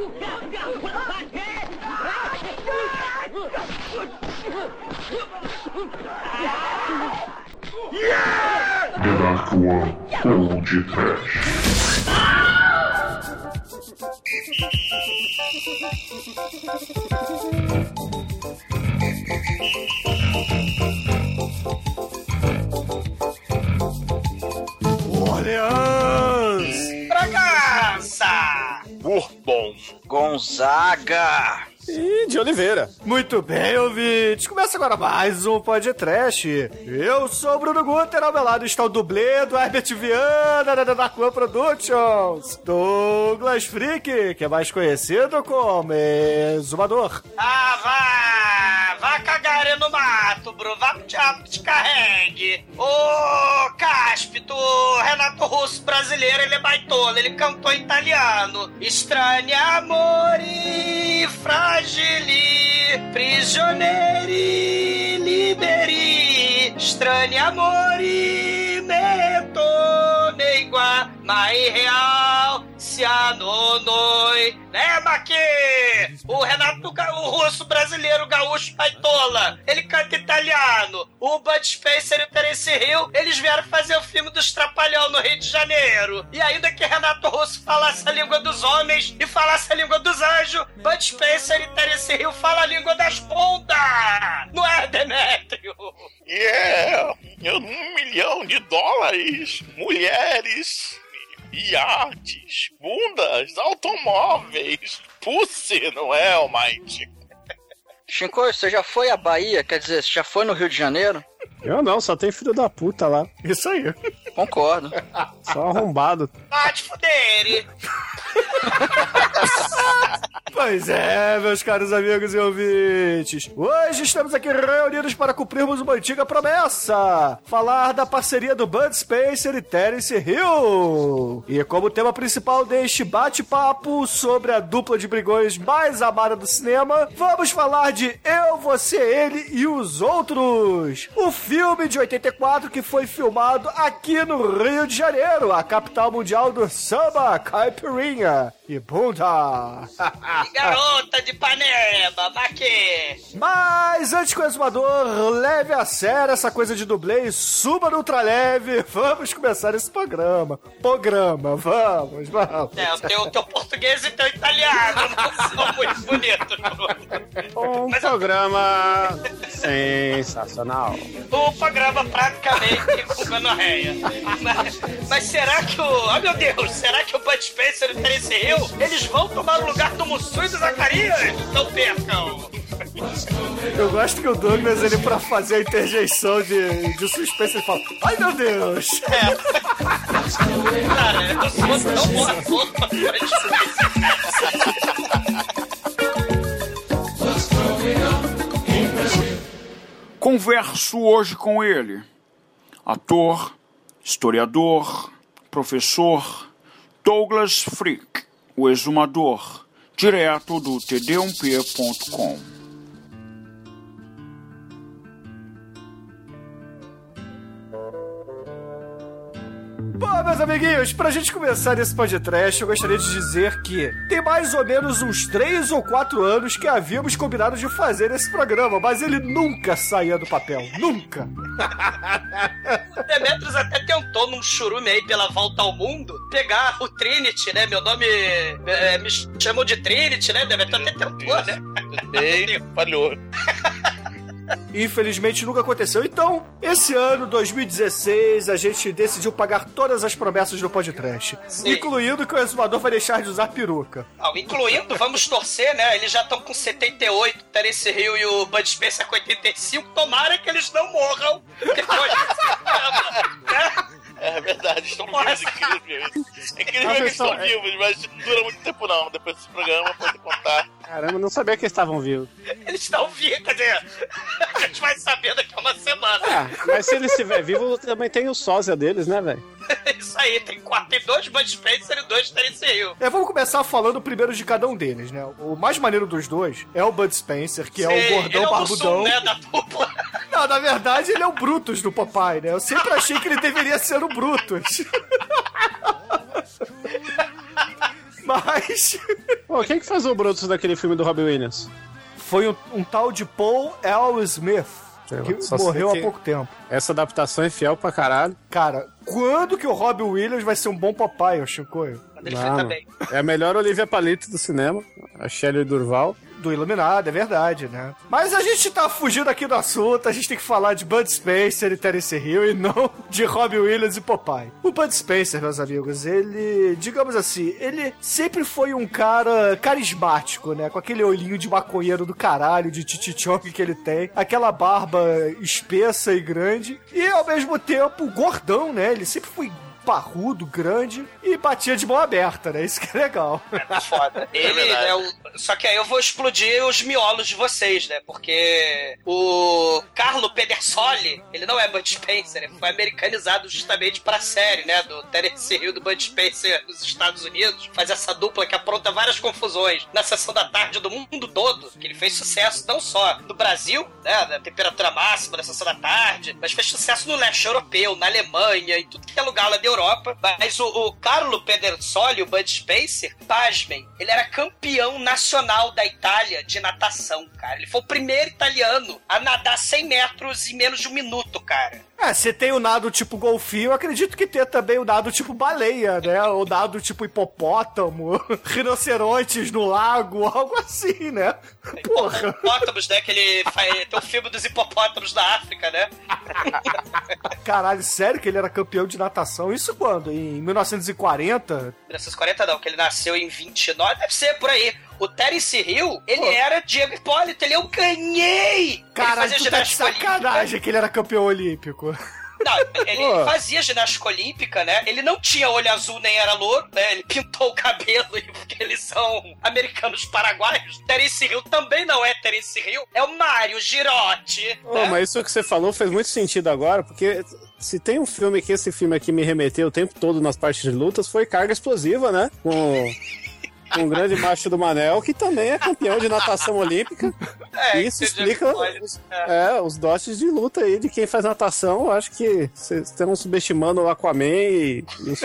The Dark One Cold Trash. Oliveira. Muito bem, ouvintes. Começa agora mais um podcast. Eu sou o Bruno Guter, ao meu lado está o dublê do Herbert Viana da Dark One Productions. Douglas Freak, que é mais conhecido como Exumador. Ah, vá! Vá cagar no mato, Bruno. Vá pro diabo que te carregue. Ô, Cáspito, Renato Russo brasileiro, ele é baitola. Ele cantou italiano. Estranha amori, fragili, prigionieri, liberi. Estranha amori, meto, neigua, ma irreal, se anonoi. Né, Maqui? O Renato, o russo brasileiro gaúcho baitola, ele canta italiano. O Bud Spencer e o Terence Hill, eles vieram fazer o filme dos Trapalhão no Rio de Janeiro. E ainda que Renato Russo falasse a língua dos homens e falasse a língua dos anjos, Bud Spencer e Terence Hill falam a língua das pontas. Não é, Demétrio? Yeah! Eu, um milhão de dólares, mulheres, iates, bundas, automóveis, pussy, não é, Almighty? Chico, você já foi à Bahia? Quer dizer, você já foi no Rio de Janeiro? Eu não, só tem filho da puta lá. Isso aí. Concordo. Só arrombado. Ah, te fuder! Pois é, meus caros amigos e ouvintes. Hoje estamos aqui reunidos para cumprirmos uma antiga promessa: falar da parceria do Bud Spencer e Terence Hill. E como tema principal deste bate-papo sobre a dupla de brigões mais amada do cinema, vamos falar de Eu, Você, Ele e os Outros. O filme de 84 que foi filmado aqui no Rio de Janeiro, a capital mundial do samba, caipirinha e bunda. Garota de Ipanema, Maqui! Mas antes que o exumador leve a sério essa coisa de dublê e suba no ultraleve, vamos começar esse programa. Programa, vamos, vamos. É, o teu, português e teu italiano não são muito bonitos. Um programa sensacional. O programa praticamente com gonorreia. Mas, mas será que o... Oh, meu Deus! Será que o Bud Spencer e o Terence Hill, eles vão tomar o lugar do Mussum e do Zacarias? Não percam! Eu gosto que o Douglas, ele pra fazer a interjeição de, de suspense, ele fala: Ai meu Deus! Cara, eu sou tão Bud Spencer. Converso hoje com ele, ator, historiador, professor Douglas Freak, o exumador, direto do td1p.com. Bom, meus amiguinhos, pra gente começar esse podcast, eu gostaria de dizer que tem mais ou menos uns 3 ou 4 anos que havíamos combinado de fazer esse programa, mas ele nunca saía do papel. Nunca! O Demetrius até tentou num churume aí pela volta ao mundo pegar o Trinity, né? Meu nome é, me chamam de Trinity, né? Demetrius até tentou, né? Ei, falhou. Infelizmente nunca aconteceu. Então, esse ano, 2016, a gente decidiu pagar todas as promessas do podcast. Sim. Incluindo que o exumador vai deixar de usar peruca. Não, incluindo, vamos torcer, né? Eles já estão com 78, Terence Hill e o Bud Spencer com 85. Tomara que eles não morram depois né? É verdade, estão vivos, incríveis. É incrível Não, que eles estão é- vivos, mas não dura muito tempo não. Depois desse programa, pode contar. Caramba, não sabia que eles estavam vivos. Eles estão vivos, quer dizer, a gente vai saber daqui a uma semana. Ah, mas se ele estiver vivo, também tem o sósia deles, né, velho? Isso aí, tem, quatro, tem dois Bud Spencer e dois Terence Hill. É, vamos começar falando primeiro de cada um deles, né? O mais maneiro dos dois é o Bud Spencer, que é Sim, o gordão ele é o barbudão. Mussum, né, da dupla. Não, na verdade, ele é o Brutus do papai, né? Eu sempre achei que ele deveria ser o Brutus. Mas Pô, quem que faz o Brutus daquele filme do Robbie Williams? foi um, um tal de Paul L. Smith, que morreu que- há pouco tempo. Essa adaptação é fiel pra caralho. Cara, quando que o Robbie Williams vai ser um bom papai, ô Chicoio? Quando ele Não, foi não. também. É a melhor Olivia Palito do cinema, a Shelley Durval. Do Iluminado, é verdade, né? Mas a gente tá fugindo aqui do assunto, a gente tem que falar de Bud Spencer e Terence Hill e não de Robbie Williams e Popeye. O Bud Spencer, meus amigos, ele, digamos assim, ele sempre foi um cara carismático, né? Com aquele olhinho de maconheiro do caralho, de titichong que ele tem, aquela barba espessa e grande, e ao mesmo tempo gordão, né? Ele sempre foi parrudo, grande e batia de mão aberta, né? Isso que é legal. Foda. Ele, verdade. né, o- só que aí eu vou explodir os miolos de vocês, né? Porque o Carlo Pedersoli, ele não é Bud Spencer, ele foi americanizado justamente pra série, né? Do Terence Hill do Bud Spencer nos Estados Unidos. Faz essa dupla que apronta várias confusões na sessão da tarde do mundo todo, que ele fez sucesso não só no Brasil, né? Da temperatura máxima da sessão da tarde, mas fez sucesso no leste europeu, na Alemanha, em tudo que é lugar lá da Europa. Mas o, o Carlo Pedersoli, o Bud Spencer, pasmem, ele era campeão nacional da Itália de natação, cara. Ele foi o primeiro italiano a nadar 100 metros em menos de um minuto, cara. É, você tem o nado tipo golfinho, eu acredito que tem também o nado tipo baleia, né? O nado tipo hipopótamo, rinocerontes no lago, algo assim, né? Porra. Hipopótamos, né? Que ele faz, tem o filme dos hipopótamos da África, né? Caralho, sério que ele era campeão de natação? Isso quando? Em 1940? 1940 não, que ele nasceu em 29, deve ser por aí. O Terence Hill, ele Pô. era Diego Hipólito, ele eu ganhei! Caralho, ele tu tá de ginástica olímpica. sacanagem que ele era campeão olímpico. Não, ele Pô. fazia ginástica olímpica, né? Ele não tinha olho azul nem era louro, né? Ele pintou o cabelo porque eles são americanos paraguaios. Terence Hill também não é Terence Hill, é o Mário Girotti. Ô, né? mas isso que você falou fez muito sentido agora, porque se tem um filme que esse filme aqui me remeteu o tempo todo nas partes de lutas, foi Carga Explosiva, né? Com, o grande macho do Manel, que também é campeão de natação olímpica. É, Isso Diego explica os, é. é, os dotes de luta aí de quem faz natação. Eu acho que vocês estão subestimando o Aquaman e,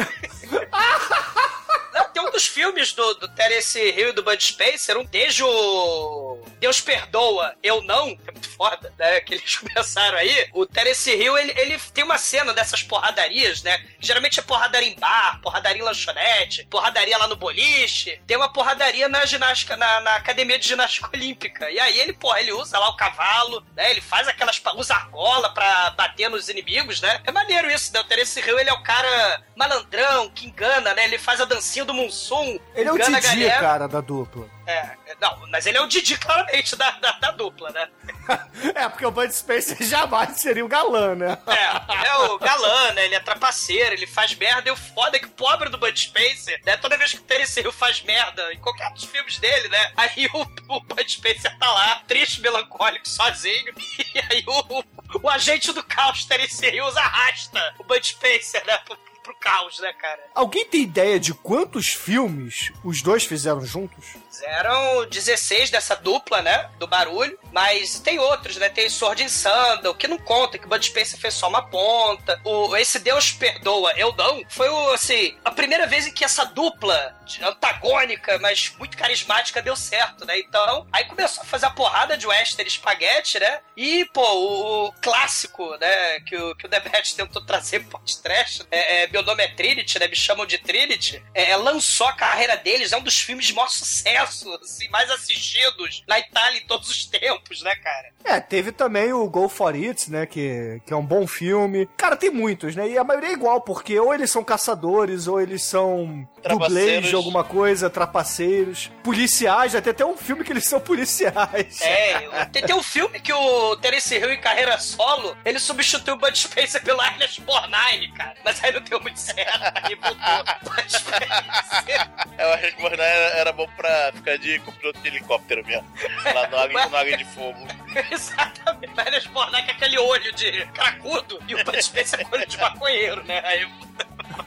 Não, tem um dos filmes do, do Terence Hill e do Bud Spencer, um desde o Deus Perdoa, Eu Não, que é muito foda, né? Que eles começaram aí. O Terence Hill, ele, ele tem uma cena dessas porradarias, né? Geralmente é porradaria em bar, porradaria em lanchonete, porradaria lá no boliche. Tem uma porradaria na ginástica, na, na academia de ginástica olímpica. E aí ele, porra, ele usa lá o cavalo, né? Ele faz aquelas. usa argola pra bater nos inimigos, né? É maneiro isso, né? O Terence Hill, ele é o cara malandrão, que engana, né? Ele faz a dancinha do Munsum, Ele é o Didi, cara, da dupla. É, é, não, mas ele é o Didi, claramente, da, da, da dupla, né? É, porque o Bud Spencer jamais seria o galã, né? É, é o galã, né? Ele é trapaceiro, ele faz merda. E o foda é que o pobre do Bud Spencer, né? Toda vez que o Terence Hill faz merda, em qualquer dos filmes dele, né? Aí o, o Bud Spencer tá lá, triste, melancólico, sozinho. E aí o, o agente do caos, Terence Hill, arrasta o Bud Spencer, né? Pro caos, né, cara? Alguém tem ideia de quantos filmes os dois fizeram juntos? Fizeram 16 dessa dupla, né? Do barulho. Mas tem outros, né? Tem Sword and Sandal, que não conta, que o Bud Spencer fez só uma ponta. O, esse Deus Perdoa, Eu Não, foi o, assim, a primeira vez em que essa dupla antagônica, mas muito carismática, deu certo, né? Então, aí começou a fazer a porrada de western espaguete, né? E, pô, o, o clássico, né? Que o, que o Demet tentou trazer pro podcast, é, é, Meu Nome é Trinity, né? Me chamam de Trinity. É, é, lançou a carreira deles, é um dos filmes de maior sucesso, assim, mais assistidos na Itália em todos os tempos, né, cara? É, teve também o Go For It, né? Que, que é um bom filme. Cara, tem muitos, né? E a maioria é igual, porque ou eles são caçadores, ou eles são dublês de alguma coisa, trapaceiros, policiais. Já tem até um filme que eles são policiais. É, tem, tem um filme que o Terence Hill em carreira solo, ele substituiu o Bud Spencer pelo Ernest Borgnine, cara. Mas aí não deu muito certo, aí voltou Bud Spencer. Que o Mornan era, era bom pra ficar de copiloto de helicóptero mesmo. Lá no Águia, no Águia de Fogo. Exatamente. Ernest Borgnine com aquele olho de cracudo e o Bud Spencer com olho de maconheiro, né? Aí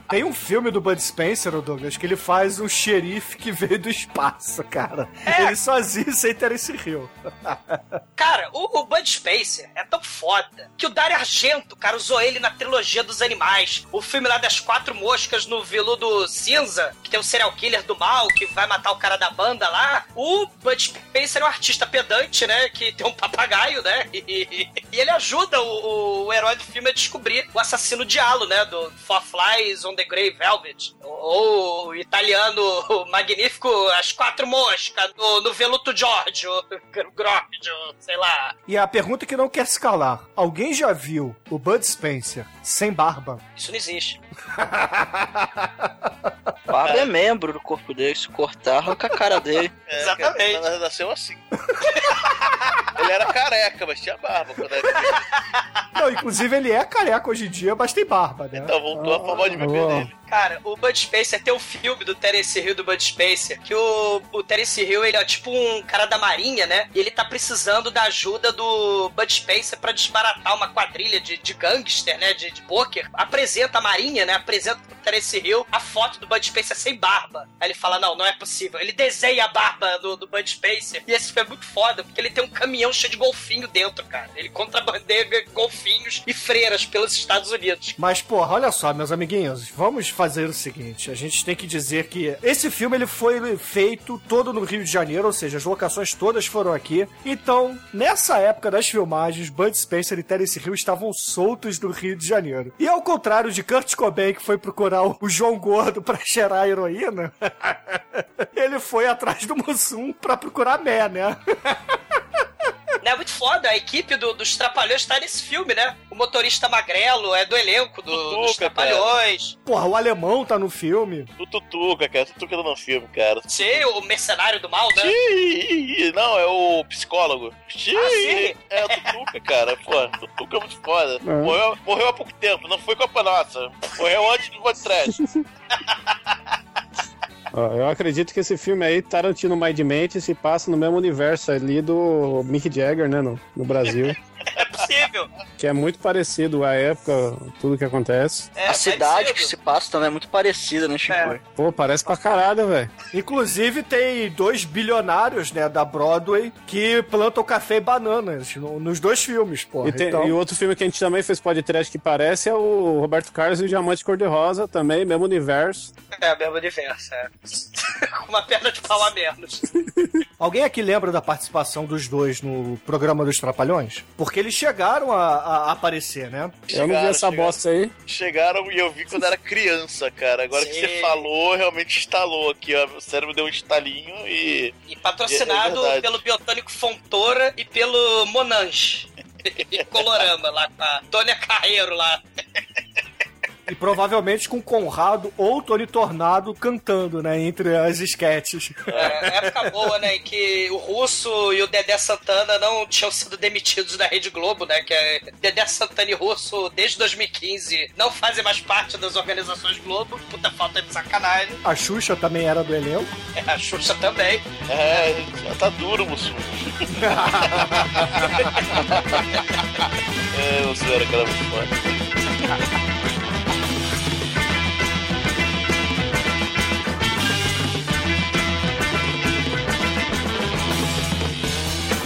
Tem um filme do Bud Spencer, Douglas, que ele faz um xerife que veio do espaço, cara. É. Ele sozinho sem Terence Hill. Cara, o, o Bud Spencer é tão foda que o Dario Argento, cara, usou ele na trilogia dos animais. O filme lá das quatro moscas no veludo cinza, que tem o serial killer do mal, que vai matar o cara da banda lá. O Bud Spencer é um artista pedante, né? Que tem um papagaio, né? E, e ele ajuda o, o herói do filme a descobrir o assassino Diallo, né? Do Four Flies on the Grey Velvet. Ou o italiano magnífico As Quatro Moscas, no, no Veluto Giorgio, Giorgio, sei lá. E a pergunta que não quer se calar: alguém já viu o Bud Spencer sem barba? Isso não existe. Barba é membro do corpo dele. Se cortar, arranca a cara dele. É, Exatamente. cara, Nasceu assim. Ele era careca, mas tinha barba quando era. Não, inclusive ele é careca hoje em dia, mas tem barba, né? Então voltou a forma de bebê dele. Cara, o Bud Spencer tem um filme do Terence Hill do Bud Spencer, que o, o Terence Hill, ele é tipo um cara da marinha, né? E ele tá precisando da ajuda do Bud Spencer pra desbaratar uma quadrilha de, de gangster, né? De, de poker. Apresenta a marinha, né? Apresenta pro Terence Hill a foto do Bud Spencer sem barba. Aí ele fala, não, não é possível. Ele desenha a barba do, do Bud Spencer. E esse filme é muito foda, porque ele tem um caminhão cheio de golfinho dentro, cara. Ele contrabandeia golfinhos e freiras pelos Estados Unidos. Mas, porra, olha só, meus amiguinhos, vamos fazer o seguinte: a gente tem que dizer que esse filme ele foi feito todo no Rio de Janeiro, ou seja, as locações todas foram aqui. Então, nessa época das filmagens, Bud Spencer e Terence Hill estavam soltos do Rio de Janeiro. E ao contrário de Kurt Cobain, que foi procurar o João Gordo pra cheirar a heroína, ele foi atrás do Mussum pra procurar Mé, né? É muito foda, a equipe do- dos Trapalhões tá nesse filme, né? O motorista magrelo é do elenco do- Tutuca, dos Trapalhões. Porra, o alemão tá no filme. O Tutuca, cara. O Tutuca tá no filme, cara. Sim, o mercenário do mal, né? Xiii, Não, é o psicólogo. Xiii, Ah, sim? É o Tutuca, cara. Pô, Tutuca é muito foda. É. Morreu, morreu há pouco tempo, não foi culpa nossa. Morreu antes do Trash. Eu acredito que esse filme aí, Tarantino Mind Mente, se passa no mesmo universo ali do Mick Jagger, né, no, no Brasil. É possível. que é muito parecido à época, tudo que acontece. É, a cidade parecido. que se passa também é muito parecida, né, Chico? É. Pô, parece pra caralho, velho. Inclusive, tem dois bilionários, né, da Broadway, que plantam café e bananas no- nos dois filmes, porra. E, tem- Então, e outro filme que a gente também fez podcast que parece é o Roberto Carlos e o Diamante Cor-de-Rosa, também, mesmo universo. É, mesmo universo, é. Com uma perna de pau a menos. Alguém aqui lembra da participação dos dois no programa dos Trapalhões? Porque eles chegaram a, a aparecer, né? eu não vi Chegaram, essa chegaram. bosta aí. Chegaram e eu vi quando era criança, cara. Agora que Sim. você falou, realmente instalou aqui, ó. O cérebro deu um estalinho e. E patrocinado É verdade. pelo Biotônico Fontoura e pelo Monange. E Colorama, lá com a Tônia Carreiro lá. E provavelmente com Conrado ou Tony Tornado cantando, né? Entre as esquetes. É, época boa, né? Em que o Russo e o Dedé Santana não tinham sido demitidos da Rede Globo, né? Que é Dedé Santana e Russo, desde 2015, não fazem mais parte das organizações Globo. Puta falta de sacanagem. A Xuxa também era do elenco. É, a Xuxa também. É, já tá duro, Mussum. é, o senhor, aquela muito foda.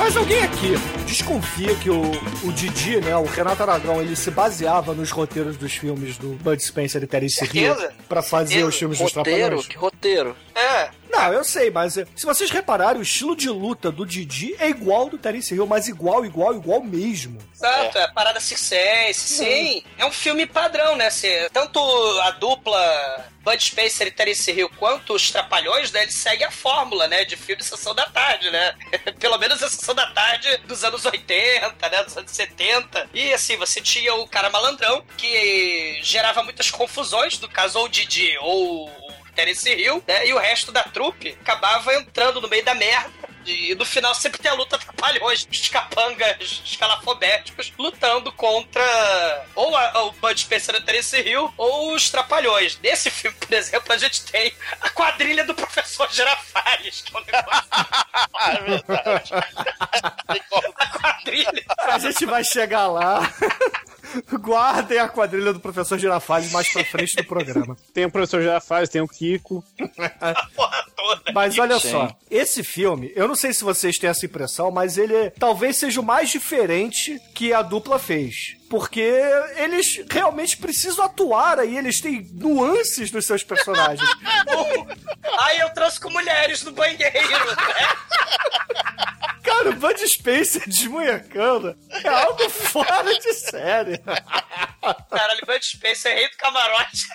Mas alguém aqui desconfia que o, o Didi, né, o Renato Aragão, ele se baseava nos roteiros dos filmes do Bud Spencer e Terence Hill pra fazer Certeza. os filmes dos Roteiro? Trapalhões? Que roteiro? É. Não, eu sei, mas eh, se vocês repararem, o estilo de luta do Didi é igual ao do Terence Hill, mas igual, igual, igual mesmo. Exato, é, parada circense, sim. É um filme padrão, né? Cê, tanto a dupla Bud Spencer e Terence Hill quanto os Trapalhões, né? Eles seguem a fórmula, né? De filme de Sessão da Tarde, né? Pelo menos a Sessão da Tarde dos anos 80, né? Dos anos 70. E assim, você tinha o cara malandrão que gerava muitas confusões, no caso, ou o Didi ou Terence Hill, né? E o resto da trupe acabava entrando no meio da merda. E no final sempre tem a luta trapalhões, os capangas escalafobéticos lutando contra ou a- o Bud Spencer e Terence Hill ou os trapalhões. Nesse filme, por exemplo, a gente tem a quadrilha do professor Girafales, que é um negócio. É verdade. A quadrilha. A gente vai chegar lá. Guardem a quadrilha do professor Girafales mais pra frente do programa. Tem o professor Girafales, tem o Kiko. Porra toda. Mas olha só, esse filme, eu não sei se vocês têm essa impressão, mas ele talvez seja o mais diferente que a dupla fez. Porque eles realmente precisam atuar aí, eles têm nuances nos seus personagens. Aí eu trouxe com mulheres no banheiro, né? Cara, o Bud Spencer desmunhecando é algo fora de série. Caralho, Bud Spencer, rei do camarote.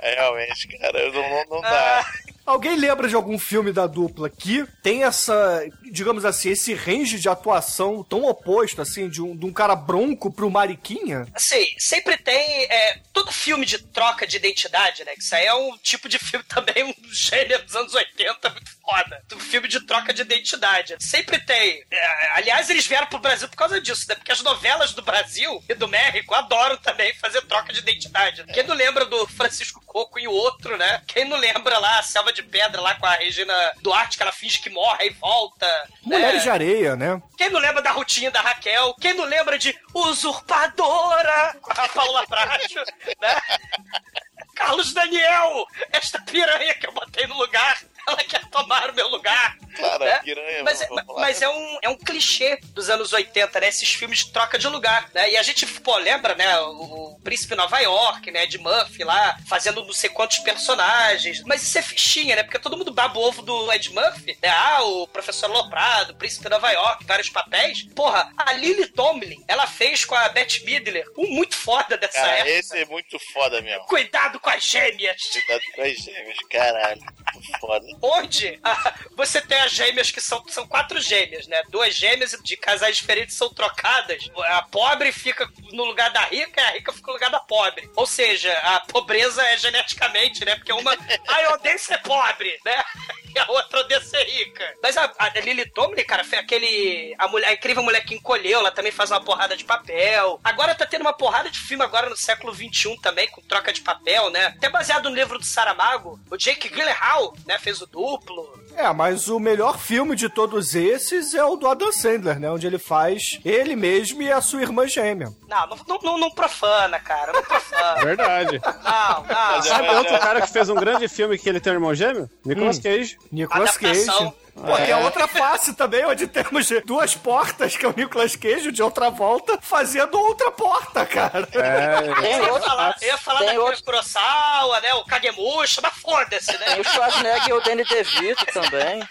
É, realmente, cara, eu não, não, não Ah, dá. Alguém lembra de algum filme da dupla que tem essa, digamos assim, esse range de atuação tão oposto, assim, de um, de um cara bronco pro mariquinha? Assim, sempre tem. É, todo filme de troca de identidade, né? Que isso aí é um tipo de filme também, um gênero dos anos 80, muito foda. Filme de troca de identidade. Sempre tem. É, aliás, eles vieram pro Brasil por causa disso, né? Porque as novelas do Brasil e do México adoram também fazer troca de identidade. Quem não lembra do Francisco Coco e o outro, né? Quem não lembra lá a Selva de Pedra lá com a Regina Duarte, que ela finge que morre e volta. Mulheres né? de areia, né? Quem não lembra da rotinha da Raquel? Quem não lembra de Usurpadora com a Paula Bracho, né? Carlos Daniel, esta piranha que eu botei no lugar, ela quer tomar o meu lugar. Claro, né? piranha, Mas, lá. mas é, um, é um clichê dos anos 80, né? Esses filmes de troca de lugar, né? E a gente, pô, lembra, né? O, o Príncipe Nova York, né? De Murphy lá, fazendo não sei quantos personagens. Mas isso é fichinha, né? Porque todo mundo baba o ovo do Ed Murphy, né? Ah, o Professor Loprado, o Príncipe Nova York, vários papéis. Porra, a Lily Tomlin, ela fez com a Bette Midler um muito foda dessa Cara, época. esse é muito foda mesmo. Cuidado com as gêmeas! Cuidado com as gêmeas, caralho. Muito foda. Onde ah, você tem as gêmeas que são, são quatro gêmeas, né? Duas gêmeas de casais diferentes são trocadas. A pobre fica no lugar da rica e a rica fica no lugar da pobre. Ou seja, a pobreza é geneticamente, né? Porque uma. Ah, eu odeio ser pobre, né? E a outra odeia ser rica. Mas a, a Lily Tomlin, cara, foi aquele. A, mulher, a incrível mulher que encolheu, ela também faz uma porrada de papel. Agora tá tendo uma porrada de filme agora no século XXI também, com troca de papel, né? Até baseado no livro do Saramago. O Jake Gyllenhaal, né? Fez o duplo. É, mas o melhor filme de todos esses é o do Adam Sandler, né? Onde ele faz ele mesmo e a sua irmã gêmea. Não, não, não, não, profana, cara. Não profana. Verdade. Não, não. Sabe outro cara que fez um grande filme que ele tem um irmão gêmeo? Nicolas Hum. Cage. Nicolas Cage. Pô, tem a outra face também, onde temos duas portas, que é o Nicolas Cage de outra volta, fazendo outra porta, cara. É, Tem Eu ia falar, eu ia falar daquele outro- Kurosawa, né? O Kagemusha, mas foda-se, né? tem o Schwarzenegger e o Danny DeVito também.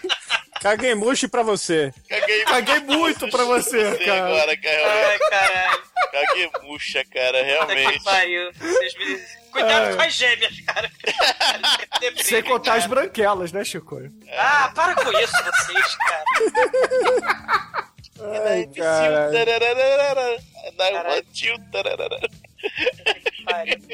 Kagemushi pra você. Caguei, Caguei muito pra você, cara. agora, cara. Ai, caralho. Caguei murcha, cara, Puta que realmente. pariu. Vocês me... Cuidado Ai. com as gêmeas, cara. Deprime, Sem contar as cara. branquelas, né, Chico? Ah, para com isso, vocês, cara. Ai, cara.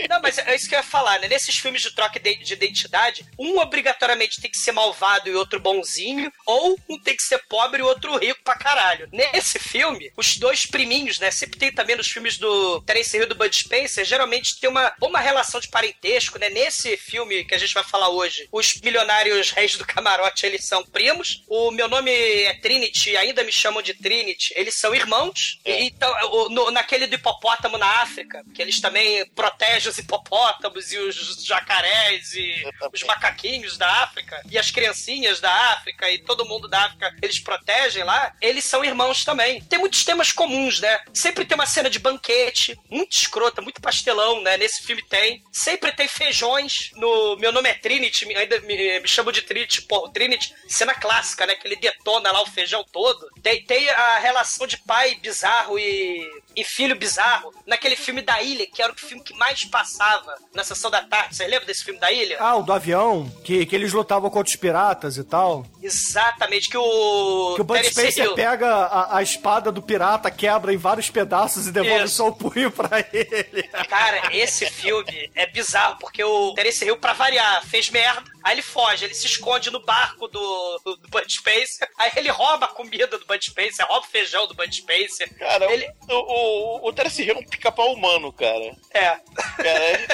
Não, mas é isso que eu ia falar, né? Nesses filmes de troca de de identidade, um obrigatoriamente tem que ser malvado e outro bonzinho, ou um tem que ser pobre e outro rico pra caralho. Nesse filme, os dois priminhos, né? Sempre tem também nos filmes do Terence Hill do Bud Spencer, geralmente tem uma, uma relação de parentesco, né? Nesse filme que a gente vai falar hoje, os milionários reis do camarote, eles são primos. O meu nome é Trinity, ainda me chamam de Trinity. Eles são irmãos. É. Então, no- naquele do hipopótamo na África, que eles também protegem os hipopótamos e os jacarés e os macaquinhos da África e as criancinhas da África e todo mundo da África, eles protegem lá, eles são irmãos também. Tem muitos temas comuns, né? Sempre tem uma cena de banquete, muito escrota, muito pastelão, né? Nesse filme tem. Sempre tem feijões. No Meu Nome é Trinity, ainda me, me chamo de Trinity, porra, Trinity, cena clássica, né? Que ele detona lá o feijão todo. Tem, tem a relação de pai bizarro e, e filho bizarro naquele filme da Ilha, que era o filme que mais passava na sessão da tarde. Você lembra desse filme da Ilha? Ah, o do avião, que, que eles lutavam contra os piratas e tal. Exatamente, que o. Que o Bud Spencer Hill- pega a, a espada do pirata, quebra em vários pedaços e devolve Isso. só o punho pra ele. Cara, esse filme é bizarro, porque o Terence Hill, pra variar, fez merda, aí ele foge, ele se esconde no barco do, do, do Bud Spencer, aí ele rouba a comida do Bud Spencer, rouba o feijão do Bud Spencer. Cara, ele... o, o, o Terence Hill é um pica-pau humano, cara. É. Cara, é,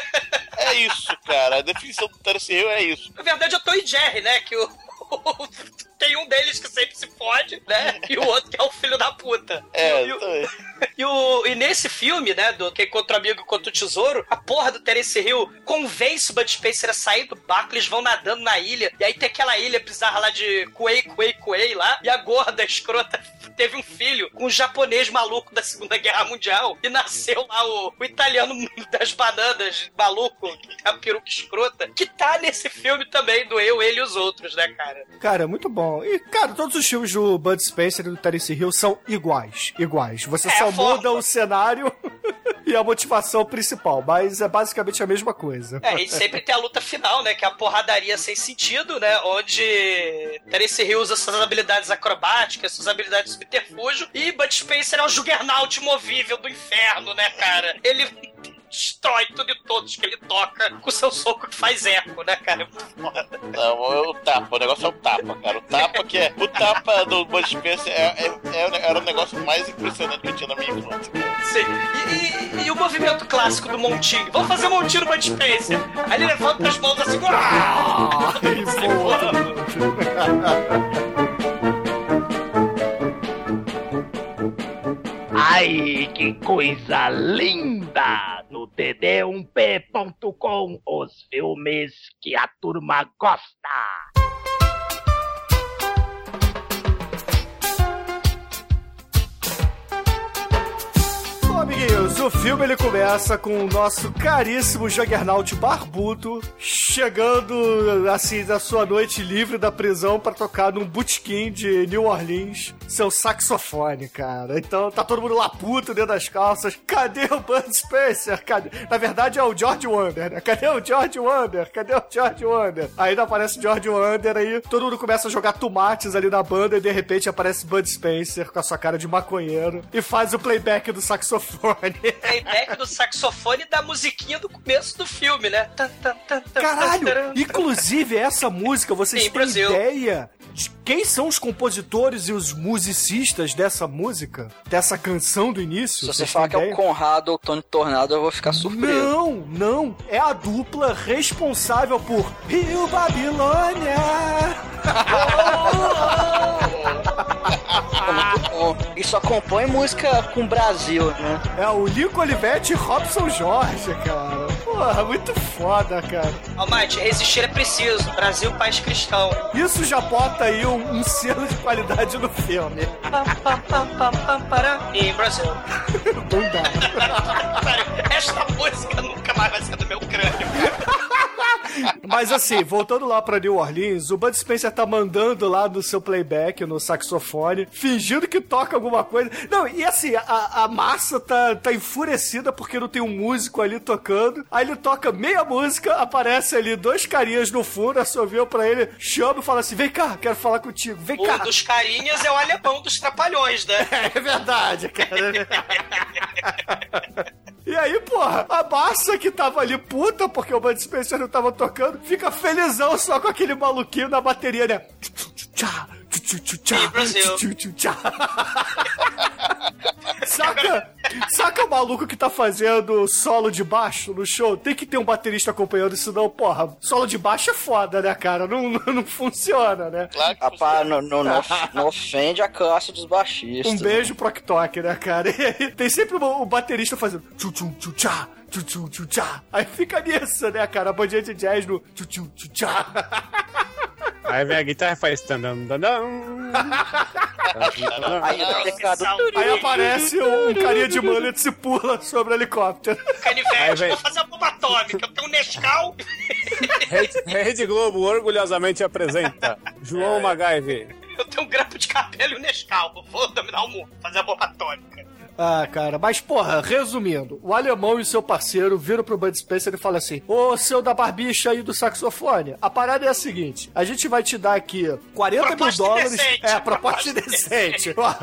é isso, cara. A definição do Terence Hill é isso. Na verdade, eu tô em Jerry, né? Que o. tem um deles que sempre se fode, né? E o outro que é o filho da puta. É, e, o-. e, o, e nesse filme, né, do Quem Contra o Amigo Contra o Tesouro, a porra do Terence Hill convence o Bud Spencer a sair do barco, eles vão nadando na ilha, e aí tem aquela ilha bizarra lá de Kuei, Kuei, Kuei lá, e a gorda escrota teve um filho com um japonês maluco da Segunda Guerra Mundial, e nasceu lá o, o italiano das bananas maluco, que tem a peruca escrota, que tá nesse filme também, do Eu, Ele e os Outros, né, cara? Cara, muito bom. E, cara, todos os filmes do Bud Spencer e do Terence Hill são iguais. Iguais. Você É, só forma. muda o cenário e a motivação principal, mas é basicamente a mesma coisa. É, e sempre tem a luta final, né? Que é a porradaria sem sentido, né? Onde Terence Hill usa suas habilidades acrobáticas, suas habilidades de subterfúgio, e Bud Spencer é o juggernaut movível do inferno, né, cara? Ele destrói tudo e todos que ele toca com seu soco que faz eco, né, cara? É muito foda. Não, é o tapa, o negócio é o tapa, cara. O tapa que é. O tapa do Bud Spencer é, é- é- era o negócio mais impressionante que eu tinha na minha infância. Sim. E, e- e o movimento clássico do montinho? Vamos fazer montinho no Bud Spencer. Aí ele levanta as mãos assim, "Uau!" E voa. Ai, que coisa linda! No td1p.com, os filmes que a turma gosta. Amiguinhos, o filme ele começa com o nosso caríssimo Juggernaut barbudo chegando, assim, da sua noite livre da prisão pra tocar num botequim de New Orleans seu saxofone, cara. Então tá todo mundo lá puto dentro das calças. Cadê o Bud Spencer? Cadê? Na verdade é o George Wonder, né? Cadê o George Wonder? Cadê o George Wonder? Aí aparece o George Wonder, aí todo mundo começa a jogar tomates ali na banda e de repente aparece Bud Spencer com a sua cara de maconheiro e faz o playback do saxofone. Playback do saxofone da musiquinha do começo do filme, né? Caralho! Inclusive, essa música, vocês Sim, têm Brasil. ideia de quem são os compositores e os musicistas dessa música? Dessa canção do início? Se você falar que é o? Conrado ou o Tony Tornado, eu vou ficar surpreso. Não, não. É a dupla responsável por Rio Babilônia. Ficou muito bom. E só compõe música com Brasil, né? É o Lico Olivetti e Robson Jorge, cara. Porra, muito foda, cara. Almighty, resistir é preciso. Brasil, país cristão. Isso já bota aí um, um selo de qualidade no filme. E Brasil. Não dá. Esta música nunca mais vai ser do meu crânio. Mas assim, voltando lá pra New Orleans, o Bud Spencer tá mandando lá no seu playback, no saxofone, fingindo que toca alguma coisa. Não, e assim, a, a massa tá, tá enfurecida porque não tem um músico ali tocando. Aí ele toca meia música, aparece ali dois carinhas no fundo, assoviu pra ele, chama e fala assim: vem cá, quero falar contigo, vem Um cá. dos carinhas é o alemão dos trapalhões, né? É verdade, cara. E aí, porra, a massa que tava ali puta porque o Bud Spencer não tava tocando, fica felizão só com aquele maluquinho na bateria, né? Tchá, tchu, tchu, tchá, tchu, tchu, tchá. Saca, saca o maluco que tá fazendo solo de baixo no show? Tem que ter um baterista acompanhando, senão, porra, solo de baixo é foda, né, cara? Não, não, não funciona, né? Claro que Rapaz, não, não, não, não ofende a classe dos baixistas. Um beijo pro Oktok, né, cara? Tem sempre o, o baterista fazendo tchu tchu tchu tchá, tchu tchu tchu tchá. Aí fica nisso, né, cara? A bandinha de jazz no tchu tchu tchu tchá. Aí vem a guitarra e faz tandam, tandam. Aí aparece um carinha de mullet e se pula sobre o helicóptero. Aí Canivete, vem- vou fazer a bomba atômica. Eu tenho um Nescau. Rede, Rede Globo orgulhosamente apresenta João MacGyver. Eu tenho um grampo de cabelo e um Nescau. Vou dominar o mundo. Fazer a bomba atômica. Ah, cara, mas porra, resumindo, o alemão e o seu parceiro viram pro Bud Spencer e falam assim: Ô, seu da barbicha aí do saxofone, a parada é a seguinte: a gente vai te dar aqui 40 mil Proposta dólares. indecente, é, proposta proposta indecente. Ó,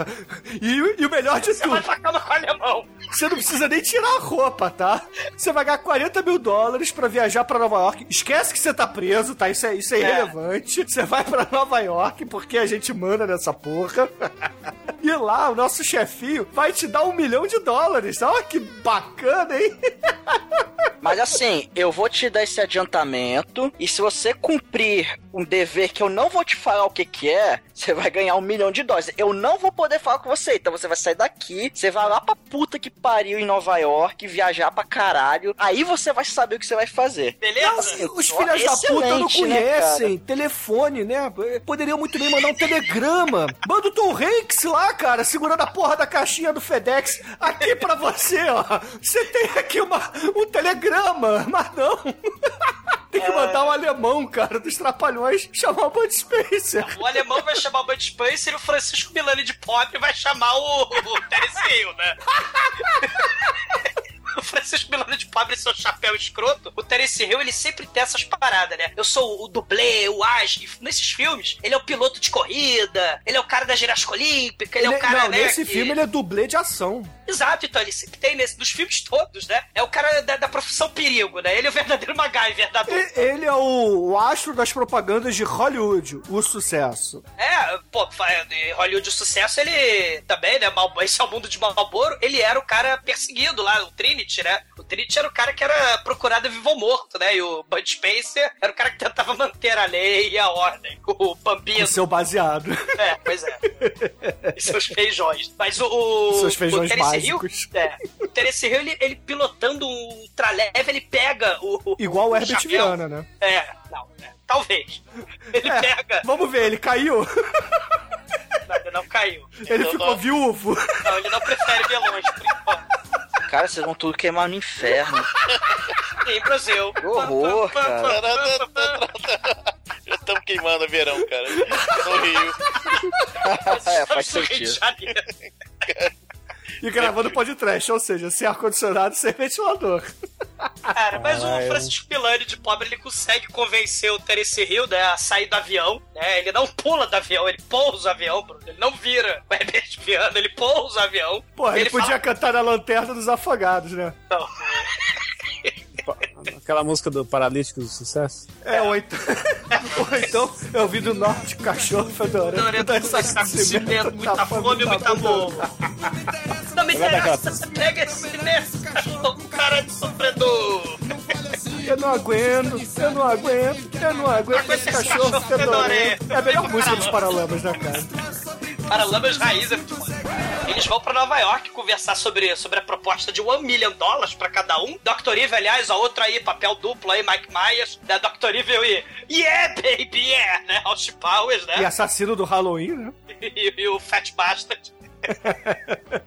e, e o melhor de Você vai tudo. pra cama com o alemão. Você não precisa nem tirar a roupa, tá? Você vai ganhar 40 mil dólares pra viajar pra Nova York. Esquece que você tá preso, tá? Isso é, isso é irrelevante. Você vai pra Nova York porque a gente manda nessa porra. E lá, o nosso chefinho vai te dar um milhão de dólares. Olha que bacana, hein? Mas assim, eu vou te dar esse adiantamento e se você cumprir um dever que eu não vou te falar o que que é, você vai ganhar um milhão de dólares. Eu não vou poder falar com você, então você vai sair daqui, você vai lá pra puta que pariu em Nova York, viajar pra caralho, aí você vai saber o que você vai fazer. Beleza? Assim, os Ó, filhos da puta não né, conhecem telefone, né? Poderiam muito bem mandar um telegrama. Manda o Tom Hanks lá, cara, segurando a porra da caixinha do FedEx aqui pra você, ó. Você tem aqui uma, um telegrama, mas não. Tem que mandar um alemão, cara, dos trapalhões, chamar o Bud Spencer. O alemão vai chamar o Bud Spencer e o Francisco Milani de Pop vai chamar o, o Terence Hill, né? O Francisco Milano de pobre seu chapéu escroto, o Terence Hill, ele sempre tem essas paradas, né? Eu sou o dublê, o ágil. Nesses filmes, ele é o piloto de corrida, ele é o cara da ginástica olímpica, ele, é o cara, não, né, nesse que- filme ele é dublê de ação. Exato, então ele sempre tem nesse, nos filmes todos, né? É o cara da, da profissão perigo, né? Ele é o verdadeiro MacGyver da dupla. Ele é o, o astro das propagandas de Hollywood, o sucesso. É, pô, Hollywood o sucesso, ele também, né? Mal, esse é o mundo de Malboro. Ele era o cara perseguido lá, o Trinity, né? O Trinity era o cara que era procurado vivo ou morto, né? E o Bud Spencer era o cara que tentava manter a lei e a ordem. O Bambino. O seu baseado. É, pois é. E seus feijões. Mas o. o Seus feijões o Hill, é, o Terence Hill, ele, ele pilotando um ultraleve, ele pega o. o Igual o Herbert chapéu. Viana, né? É, não, é, talvez. Ele É, pega. Vamos ver, ele caiu. Não, ele não caiu. Ele Eu ficou não- viúvo. Não, ele não prefere vilões, por enquanto. Cara, vocês vão tudo queimar no inferno. Em Brasil. Que horror, cara. Já estamos queimando verão, cara. No Rio. é, faz sentido. E gravando podcast, ou seja, sem ar-condicionado, sem ventilador. Cara, mas Ah, o eu- Francisco Milani de pobre, ele consegue convencer o Terence Hill, né, a sair do avião, né? Ele não pula do avião, ele pousa o avião, Bruno. Ele não vira o Herbert Viana, ele pousa o avião. Porra, ele, podia fala- cantar na lanterna dos afogados, né? Não, Aquela música do Paralítico do Sucesso. É, ou então. ou então, eu vi do norte cachorro fedorento. Dorento da com saco de cimento, muita fome, muita amor. Não me dar interessa, pega esse nesse cachorro, cara de sofredor. Eu não aguento, eu não aguento, eu não aguento esse cachorro fedorento. É a melhor música dos Paralamas, né, cara? Para Lamas Raiz é muito. Eles vão pra Nova York conversar sobre, sobre a proposta de 1 million dólares pra cada um. Dr. Evil, aliás, a outra aí, papel duplo aí, Mike Myers, né? Dr. Evil e Yeah, baby, yeah, né? Austin Powers, E né? assassino do Halloween, né? E, e o Fat Bastard.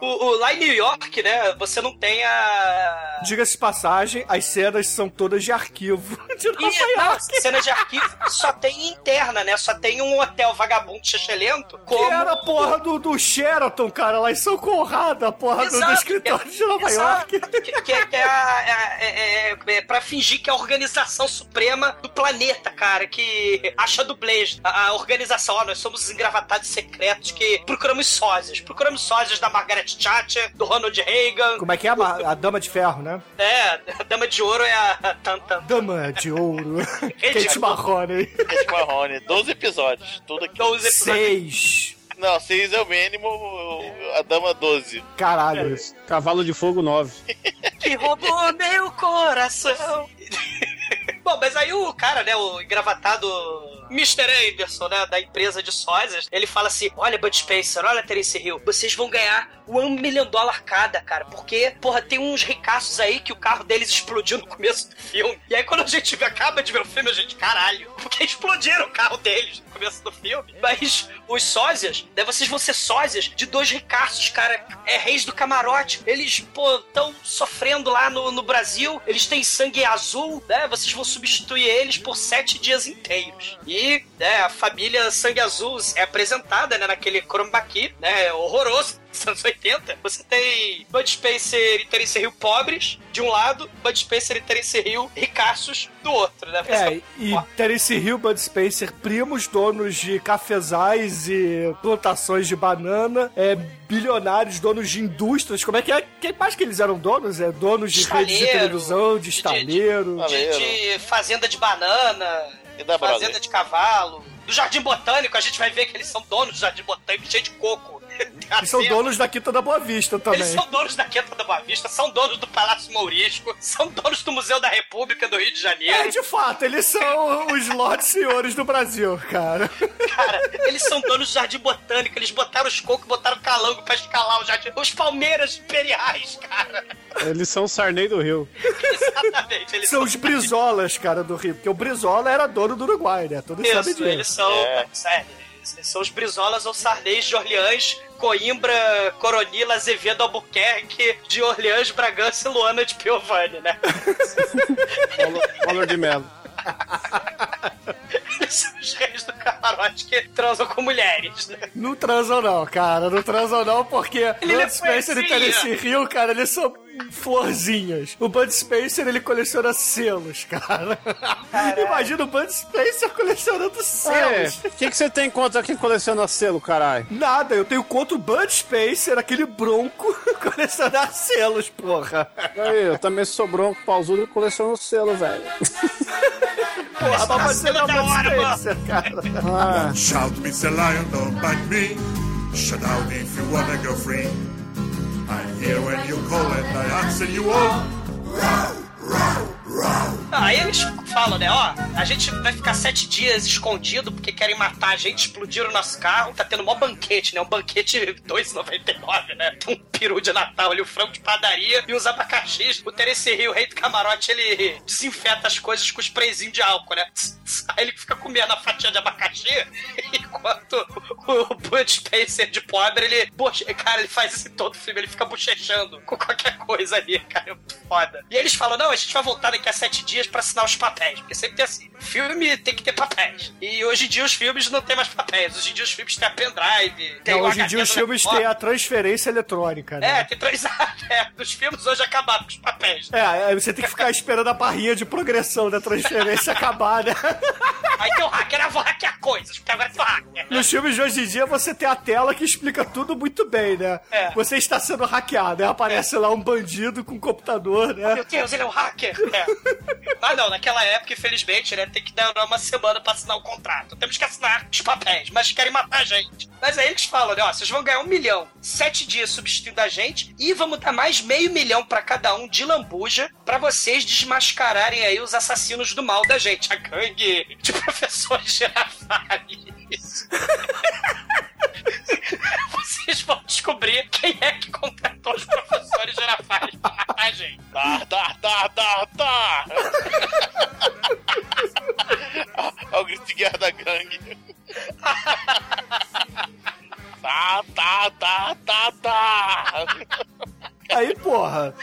o, o- lá em New York, né? Você não tem a. Diga-se passagem, as cenas são todas de arquivo de Nova E não, York. cena de arquivo só tem interna, né? Só tem um hotel vagabundo. Que Como... era a porra do, do Sheraton, cara, lá em São Conrado, a porra do, do Exato, escritório de Nova exato. York. Que, que- que é, a- é, é, é, é pra fingir que é a organização suprema do planeta, cara, que acha dublês. A, a organização, ó, nós somos os engravatados secretos que procuramos sósias. Procuramos sósias da Margaret Thatcher, do Ronald Reagan. Como é que é a, ma- a Dama de Ferro, né? É, a Dama de Ouro é a Tantan. Dama de Ouro. Kate Marrone. Ed Marrone, 12 episódios. Tudo aqui. 12 episódios. Seis. Não, 6 é o mínimo, a dama 12. Caralho. Cavalo de Fogo 9. que roubou meu coração. Bom, mas aí o cara, né, o engravatado Mr. Anderson, né, da empresa de sósias, ele fala assim: Olha, Bud Spencer, olha, Terence Hill, vocês vão ganhar um milhão dólar cada, cara, porque, porra, tem uns ricaços aí que o carro deles explodiu no começo do filme. E aí quando a gente vê- acaba de ver o filme, a gente, caralho, porque explodiram o carro deles no começo do filme. Mas os sósias, né, vocês vão ser sósias de dois ricaços, cara, é reis do camarote. Eles, pô, estão sofrendo lá no, no Brasil, eles têm sangue azul, né? Vocês vão substituir eles por sete dias inteiros. E, né, a família Sangue Azul é apresentada, né, naquele chroma key, né, horroroso dos anos 80. Você tem Bud Spencer e Terence Hill pobres, de um lado, Bud Spencer e Terence Hill ricaços do outro, né? É, e Terence Hill, Bud Spencer, primos, donos de cafezais e plantações de banana, é, bilionários, donos de indústrias. Como é que é? Quem mais que eles eram donos? É, donos de redes de Estaleiro, televisão, de de- de- estaleiro. de, de fazenda de banana, E da fazenda Brother? de cavalo, do Jardim Botânico, a gente vai ver que eles são donos do Jardim Botânico, cheio de coco. E são donos da Quinta da Boa Vista também. Eles são donos da Quinta da Boa Vista, são donos do Palácio Mourisco, são donos do Museu da República do Rio de Janeiro. É, de fato, eles são os lords senhores do Brasil, cara. Cara, eles são donos do Jardim Botânico, eles botaram os cocos, botaram calango pra escalar o jardim. Os Palmeiras Imperiais, cara. Eles são o Sarney do Rio. Exatamente. Eles São os Brizolas, cara, do Rio. Porque o Brizola era dono do Uruguai, né? Todos sabem Isso, disso. eles são. Sério, eles são os Brizolas ou Sarneis de Orleans, Coimbra, Coronila, Azevedo, Albuquerque, de Orleans, Bragança e Luana de Piovani, né? Valor de Melo. Eles são os reis do camarote que transam com mulheres, né? Não transam não, cara. Não transam não, porque Ele é Spencer e. Terence Hill, cara, eles são florzinhas. O Bud Spencer, ele coleciona selos, cara. Imagina o Bud Spencer colecionando É, selos. o que, que você tem contra quem coleciona selo, caralho? Nada, eu tenho contra o Bud Spencer, aquele bronco, colecionar selos, porra. Aí, eu também sou bronco, pausudo e coleciono selo, velho. Porra, mas você não é o Bud hora, mano. Spencer, cara. Ah, Shout, Mr. Lion, don't bite me. Shut down if you wanna go free. I'm here when you call and I answer you all. Aí eles falam, né, ó, a gente vai ficar sete dias escondido porque querem matar a gente, explodir o nosso carro, tá tendo um banquete, né, um banquete R$2,99, né, tem um peru de Natal ali, o frango de padaria e os abacaxis. O Terence Hill, o rei do camarote, ele desinfeta as coisas com sprayzinho de álcool, né, aí ele fica comendo a fatia de abacaxi, enquanto o Bud Spencer de pobre, ele, cara, ele faz isso em todo filme, ele fica bochechando com qualquer coisa ali, cara, é foda. E eles falam, não, a gente vai voltar daqui a sete dias pra assinar os papéis, porque sempre tem assim, filme tem que ter papéis. E hoje em dia os filmes não tem mais papéis, hoje em dia os filmes têm a pendrive, tem Não, hoje em dia os filmes têm a transferência eletrônica, né? É, tem três... é, os filmes hoje acabaram com os papéis. É, você tem que ficar esperando a barrinha de progressão da transferência acabar, né? Aí tem o hacker, eu vou hackear coisas, porque agora o hacker. Nos filmes de hoje em dia você tem a tela que explica tudo muito bem, né? É. Você está sendo hackeado, aí aparece lá um bandido com um computador, né? Meu Deus, ele é um hacker. É. Mas não, naquela época, infelizmente, né, tem que dar uma semana pra assinar o contrato. Temos que assinar os papéis, mas querem matar a gente. Mas aí eles falam, né, ó, vocês vão ganhar um milhão, sete dias substituindo a gente, e vamos dar mais meio milhão pra cada um de lambuja pra vocês desmascararem aí os assassinos do mal da gente, a gangue de professores Girafales. Vocês vão descobrir quem é que contratou os professores Girafales pra matar a gente. Tá, tá, tá, o grito de guerra da gangue. Tá, tá, tá, tá, tá. Aí, porra,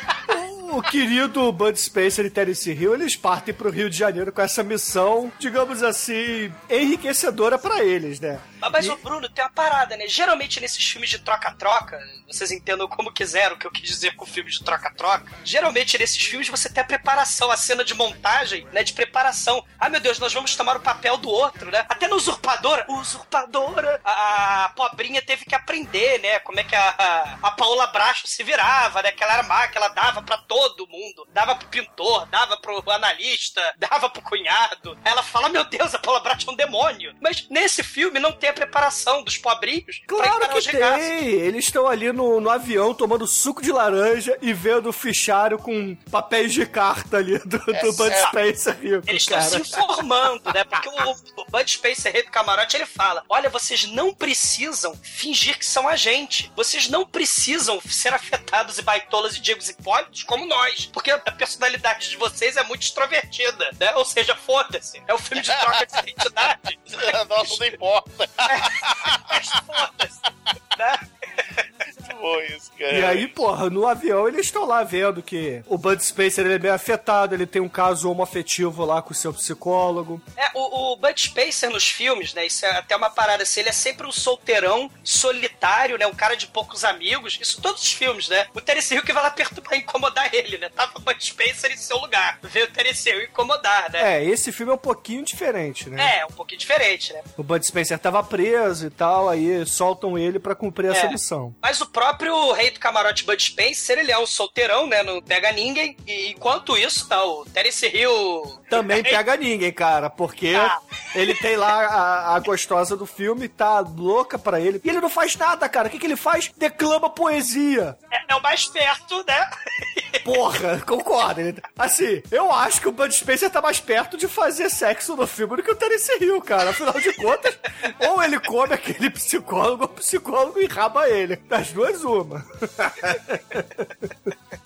o, querido Bud Spencer e Terence Hill, eles partem pro Rio de Janeiro com essa missão, digamos assim, enriquecedora pra eles, né? Mas, mas, ô Bruno, tem uma parada, né? Geralmente nesses filmes de troca-troca, vocês entendam como quiseram o que eu quis dizer com filmes de troca-troca. Geralmente nesses filmes você tem a preparação, a cena de montagem, né? De preparação. Ah, meu Deus, nós vamos tomar o papel do outro, né? Até no Usurpadora, Usurpadora, a, a pobrinha teve que aprender, né? Como é que a, a, a Paola Bracho se virava, né? Que ela era má, que ela dava pra todo mundo. Dava pro pintor, dava pro analista, dava pro cunhado. Ela fala, meu Deus, a Paola Bracho é um demônio. Mas nesse filme não tem a preparação dos pobrinhos pra Claro que regaços. tem! Eles estão ali no, no avião tomando suco de laranja e vendo o fichário com papéis de carta ali do, do Bud é. Spencer rico, Eles estão se informando, né? Porque o, o Bud Spencer, rei do camarote, ele fala: Olha, vocês não precisam fingir que são a gente. Vocês não precisam ser afetados e baitolas e diegos hipólitos como nós. Porque a personalidade de vocês é muito extrovertida, né? Ou seja, foda-se. É um filme de troca de identidade. Nossa, não importa. Mas foda-se. Né? Muito bom isso, cara. E aí, porra, no avião eles estão lá vendo que o Bud Spencer ele é bem afetado, ele tem um caso homoafetivo lá com o seu psicólogo. É, o, o Bud Spencer nos filmes, né? Isso é até uma parada assim, ele é sempre um solteirão, solitário, né? Um cara de poucos amigos. Isso todos os filmes, né? O Terence Hill que vai lá perturbar, incomodar ele, né? Tava o Bud Spencer em seu lugar. Veio o Terence Hill incomodar, né? É, esse filme é um pouquinho diferente, né? É, um pouquinho diferente, né? O Bud Spencer tava preso e tal, aí soltam ele pra cumprir essa É. missão. Mas o próprio Rei do camarote Bud Spencer, ele é um solteirão, né? Não pega ninguém. E enquanto isso, tá o Terence Hill. Também pega ninguém, cara, porque Ah. ele tem lá a, a gostosa do filme, tá louca pra ele. E ele não faz nada, cara. O que, que ele faz? Declama poesia. É, é o mais perto, né? Porra, concorda. Ele- Assim, eu acho que o Bud Spencer tá mais perto de fazer sexo no filme do que o Terence Hill, cara. Afinal de contas, ou ele come aquele psicólogo, ou o psicólogo enraba ele. Das duas, uma.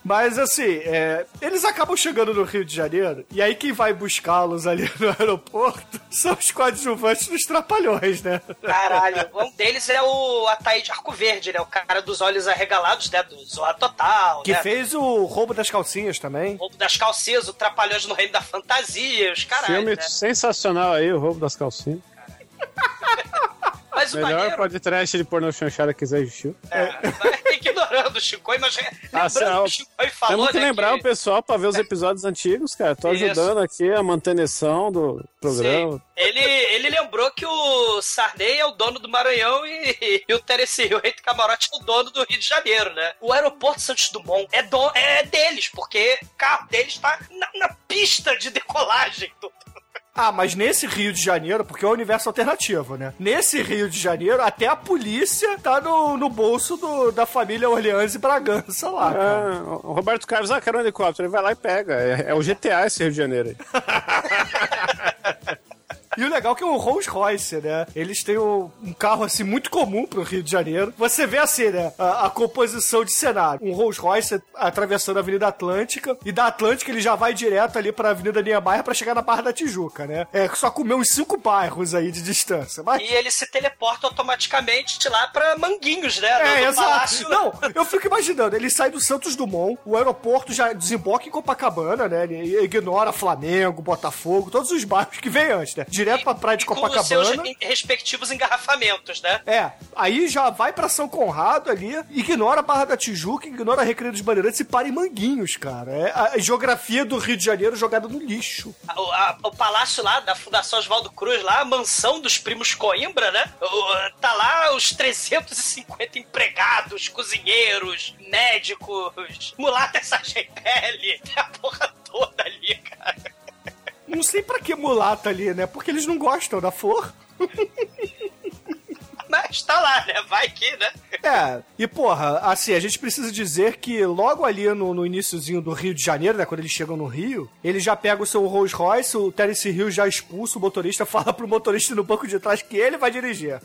Mas assim, é, eles acabam chegando no Rio de Janeiro, e aí quem vai buscá-los ali no aeroporto são os coadjuvantes dos trapalhões, né? Caralho. Um deles é o Ataíde Arco Verde, né? O cara dos olhos arregalados, né? Do Zorra Total, Que né? fez o roubo das calcinhas também. O roubo das calcinhas, o Trapalhões no Reino da Fantasia, os caralho, Filme né? sensacional aí, o roubo das calcinhas. Mas Melhor maneiro... podcast de pornô chanchada que existiu. É, ignorando o Chico, mas Ah, lembrando ah, que o Chico falou, Temos que né, lembrar o pessoal pra ver os episódios antigos, cara. Tô Isso. ajudando aqui a manutenção do programa. Sim. Ele, ele lembrou que o Sarney é o dono do Maranhão e, e o Hill, o rei do camarote, é o dono do Rio de Janeiro, né? O aeroporto Santos Dumont é, do, é deles, porque o carro deles tá na, na pista de decolagem. do- Ah, mas nesse Rio de Janeiro, porque é o universo alternativo, né? Nesse Rio de Janeiro, até a polícia tá no, no bolso do- da família Orleans e Bragança lá, cara. Ah, o Roberto Carlos, ah, quero um helicóptero. Ele vai lá e pega. É, é o GTA esse Rio de Janeiro aí. E o legal é que é um Rolls Royce, né? Eles têm um, carro, assim, muito comum pro Rio de Janeiro. Você vê, assim, né? A, a composição de cenário. Um Rolls Royce atravessando a Avenida Atlântica. E da Atlântica ele já vai direto ali pra Avenida Niemeyer pra chegar na Barra da Tijuca, né? É só comer uns cinco bairros aí de distância. Mas... E ele se teleporta automaticamente lá pra Manguinhos, né? É, do, do exato. palácio. Não, eu fico imaginando, ele sai do Santos Dumont, o aeroporto já desemboca em Copacabana, né? Ele ignora Flamengo, Botafogo, todos os bairros que vem antes, né? Direto pra praia de Com os seus Copacabana. re- respectivos engarrafamentos, né? É, aí já vai pra São Conrado ali, ignora a Barra da Tijuca, ignora a Recreio dos Bandeirantes e para em Manguinhos, cara. É a geografia do Rio de Janeiro jogada no lixo. O, a- o palácio lá da Fundação Oswaldo Cruz, lá, a mansão dos primos Coimbra, né? O- tá lá os 350 empregados, cozinheiros, médicos, mulata sargentelli, tem a porra toda ali, cara. Não sei pra que mulata ali, né? Porque eles não gostam da flor. Mas tá lá, né? Vai que, né? É, e porra, assim, a gente precisa dizer que logo ali no, no iniciozinho do Rio de Janeiro, né, quando eles chegam no Rio, ele já pega o seu Rolls Royce, o Terence Hill já expulsa o motorista, fala pro motorista no banco de trás que ele vai dirigir.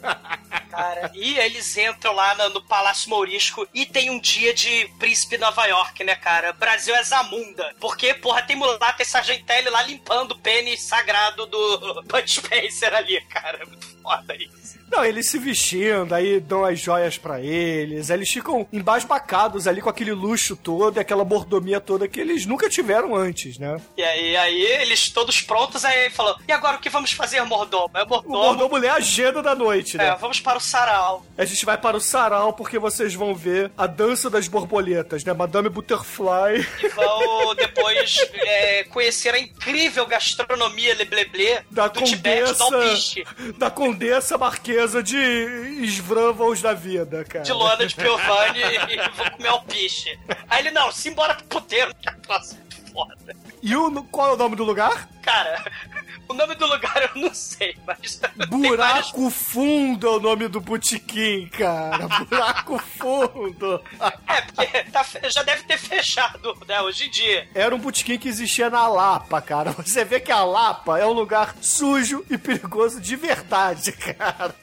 Cara, e eles entram lá no, no Palácio Mourisco e tem um dia de príncipe Nova York, né, cara? Brasil é Zamunda. Porque, porra, tem mulata e sargentelli lá limpando o pênis sagrado do Bud Spencer ali, cara. É muito foda isso. Não, eles se vestindo, aí dão as joias pra eles, eles ficam embasbacados ali com aquele luxo todo e aquela mordomia toda que eles nunca tiveram antes, né? E aí, aí eles todos prontos, aí falou: E agora o que vamos fazer, mordomo? É O mordomo. mordomo lê a agenda da noite, né? É, vamos para o sarau. A gente vai para o sarau porque vocês vão ver a dança das borboletas, né? Madame Butterfly. E vão depois é, conhecer a incrível gastronomia lebleble da do Tibete, do Alpiste. da condessa marquesa de Svravos da vida, cara. De Luana de Piovani e vou comer alpiche. Aí ele, não, simbora pro puteiro, que é próximo. Foda. E o, qual é o nome do lugar? Cara, o nome do lugar eu não sei, mas. vários- Buraco Fundo é o nome do botequim, cara. Buraco Fundo. É, porque tá já deve ter fechado, né, hoje em dia. Era um botequim que existia na Lapa, cara. Você vê que a Lapa é um lugar sujo e perigoso de verdade, cara.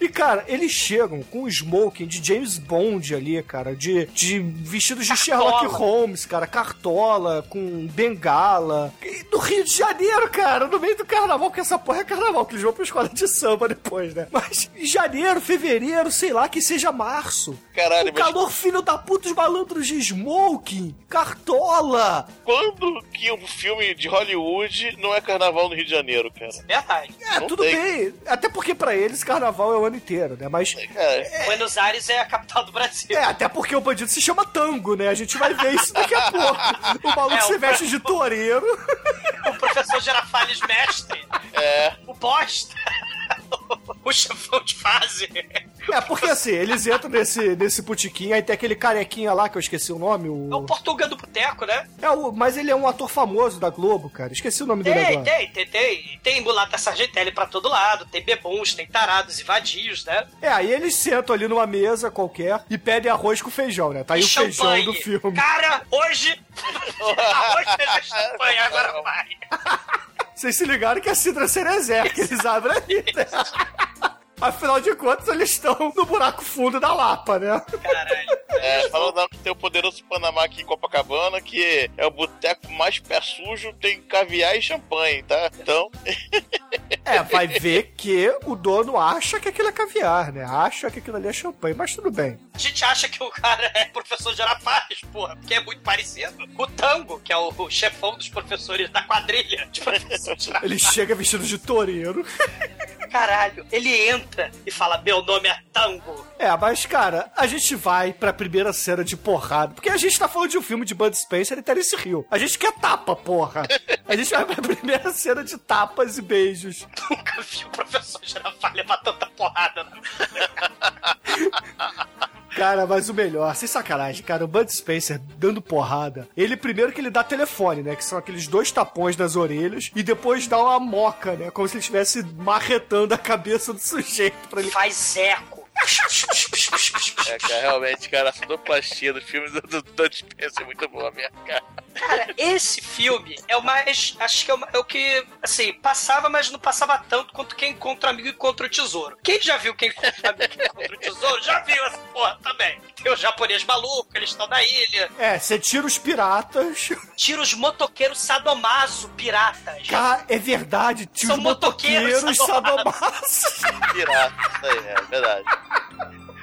E, cara, eles chegam com o smoking de James Bond ali, cara, de, de vestidos de Cartola. Sherlock Holmes, cara, cartola, com bengala. Do Rio de Janeiro, cara, no meio do carnaval, porque essa porra é carnaval, que eles vão pra escola de samba depois, né? Mas em janeiro, fevereiro, sei lá, que seja março. Caralho, o mas- calor filho da puta, os malandros de smoking, cartola. Quando que um filme de Hollywood não é carnaval no Rio de Janeiro, cara? Verdade. É, Não tudo tem. bem. Até porque pra eles carnaval é o ano inteiro, né? Mas. Cara, Buenos Aires é a capital do Brasil. É, até porque o bandido se chama tango, né? A gente vai ver isso daqui a pouco. O maluco É, se o- veste de toureiro. O professor Girafales mestre. é. O bosta. O chefão de fase. É, porque assim, eles entram nesse, nesse botiquim, aí tem aquele carequinha lá, que eu esqueci o nome, É o o... Portuga do Boteco, né? É o... Mas ele é um ator famoso da Globo, cara. Esqueci o nome dele Tem, agora. tem, tem, tem. Tem mulata sargentelli pra todo lado, tem bebuns, tem tarados e vadios, né? É, aí eles sentam ali numa mesa qualquer e pedem arroz com feijão, né? Tá aí E o feijão champanhe. do filme. Cara, hoje. hoje é champanhe, agora vai. Vocês se ligaram que a Cidra Cerezé, que eles abrem ali, né? Afinal de contas, eles estão no buraco fundo da Lapa, né? Caralho. É, falando não que tem o poderoso Panamá aqui em Copacabana, que é o boteco mais pé sujo, tem caviar e champanhe, tá? Então, É, vai ver que o dono acha que aquilo é caviar, né? Acha que aquilo ali é champanhe, mas tudo bem. A gente acha que o cara é professor de Arapaz, porra, porque é muito parecido. O Tango, que é o, o chefão dos professores da quadrilha de professores de Ele Arapaz. chega vestido de toureiro. Caralho, ele entra e fala: Meu nome é Tango. É, mas, cara, a gente vai pra primeira cena de porrada. Porque a gente tá falando de um filme de Bud Spencer e Terence Hill. A gente quer tapa, porra. A gente vai pra primeira cena de tapas e beijos. Nunca vi o professor Girafales levar tanta porrada. Cara, mas o melhor, sem sacanagem, cara, o Bud Spencer dando porrada. Ele primeiro que ele dá telefone, né? Que são aqueles dois tapões nas orelhas. E depois dá uma moca, né? Como se ele estivesse marretando a cabeça do sujeito pra ele. Faz eco. É, cara, realmente, cara, a sonoplastia do filme do, do Dutch Spencer é muito boa mesmo, cara. Cara, esse filme é o mais. Acho que é o, é o que, assim, passava, mas não passava tanto quanto Quem Encontra o Amigo e Encontra o Tesouro. Quem já viu Quem Encontra o Amigo e Encontra o Tesouro, já viu essa porra também. Tem o japonês maluco, eles estão na ilha. É, você tira os piratas. Tira os motoqueiros sadomaso piratas. Cara, é verdade, tira São os motoqueiros motoqueiros sadomaso. Pirata, isso aí, é verdade.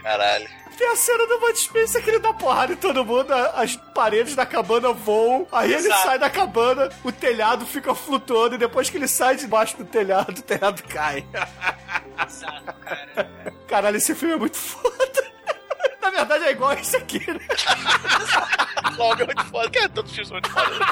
Caralho. Tem a cena do Bud Spencer que ele dá porrada em todo mundo, as paredes da cabana voam, aí ele Exato. sai da cabana, o telhado fica flutuando, e depois que ele sai debaixo do telhado, o telhado cai. Exato, cara. Caralho, esse filme é muito foda. Na verdade é igual esse aqui, né? Logo é muito foda. Cara, todos os filmes são muito foda.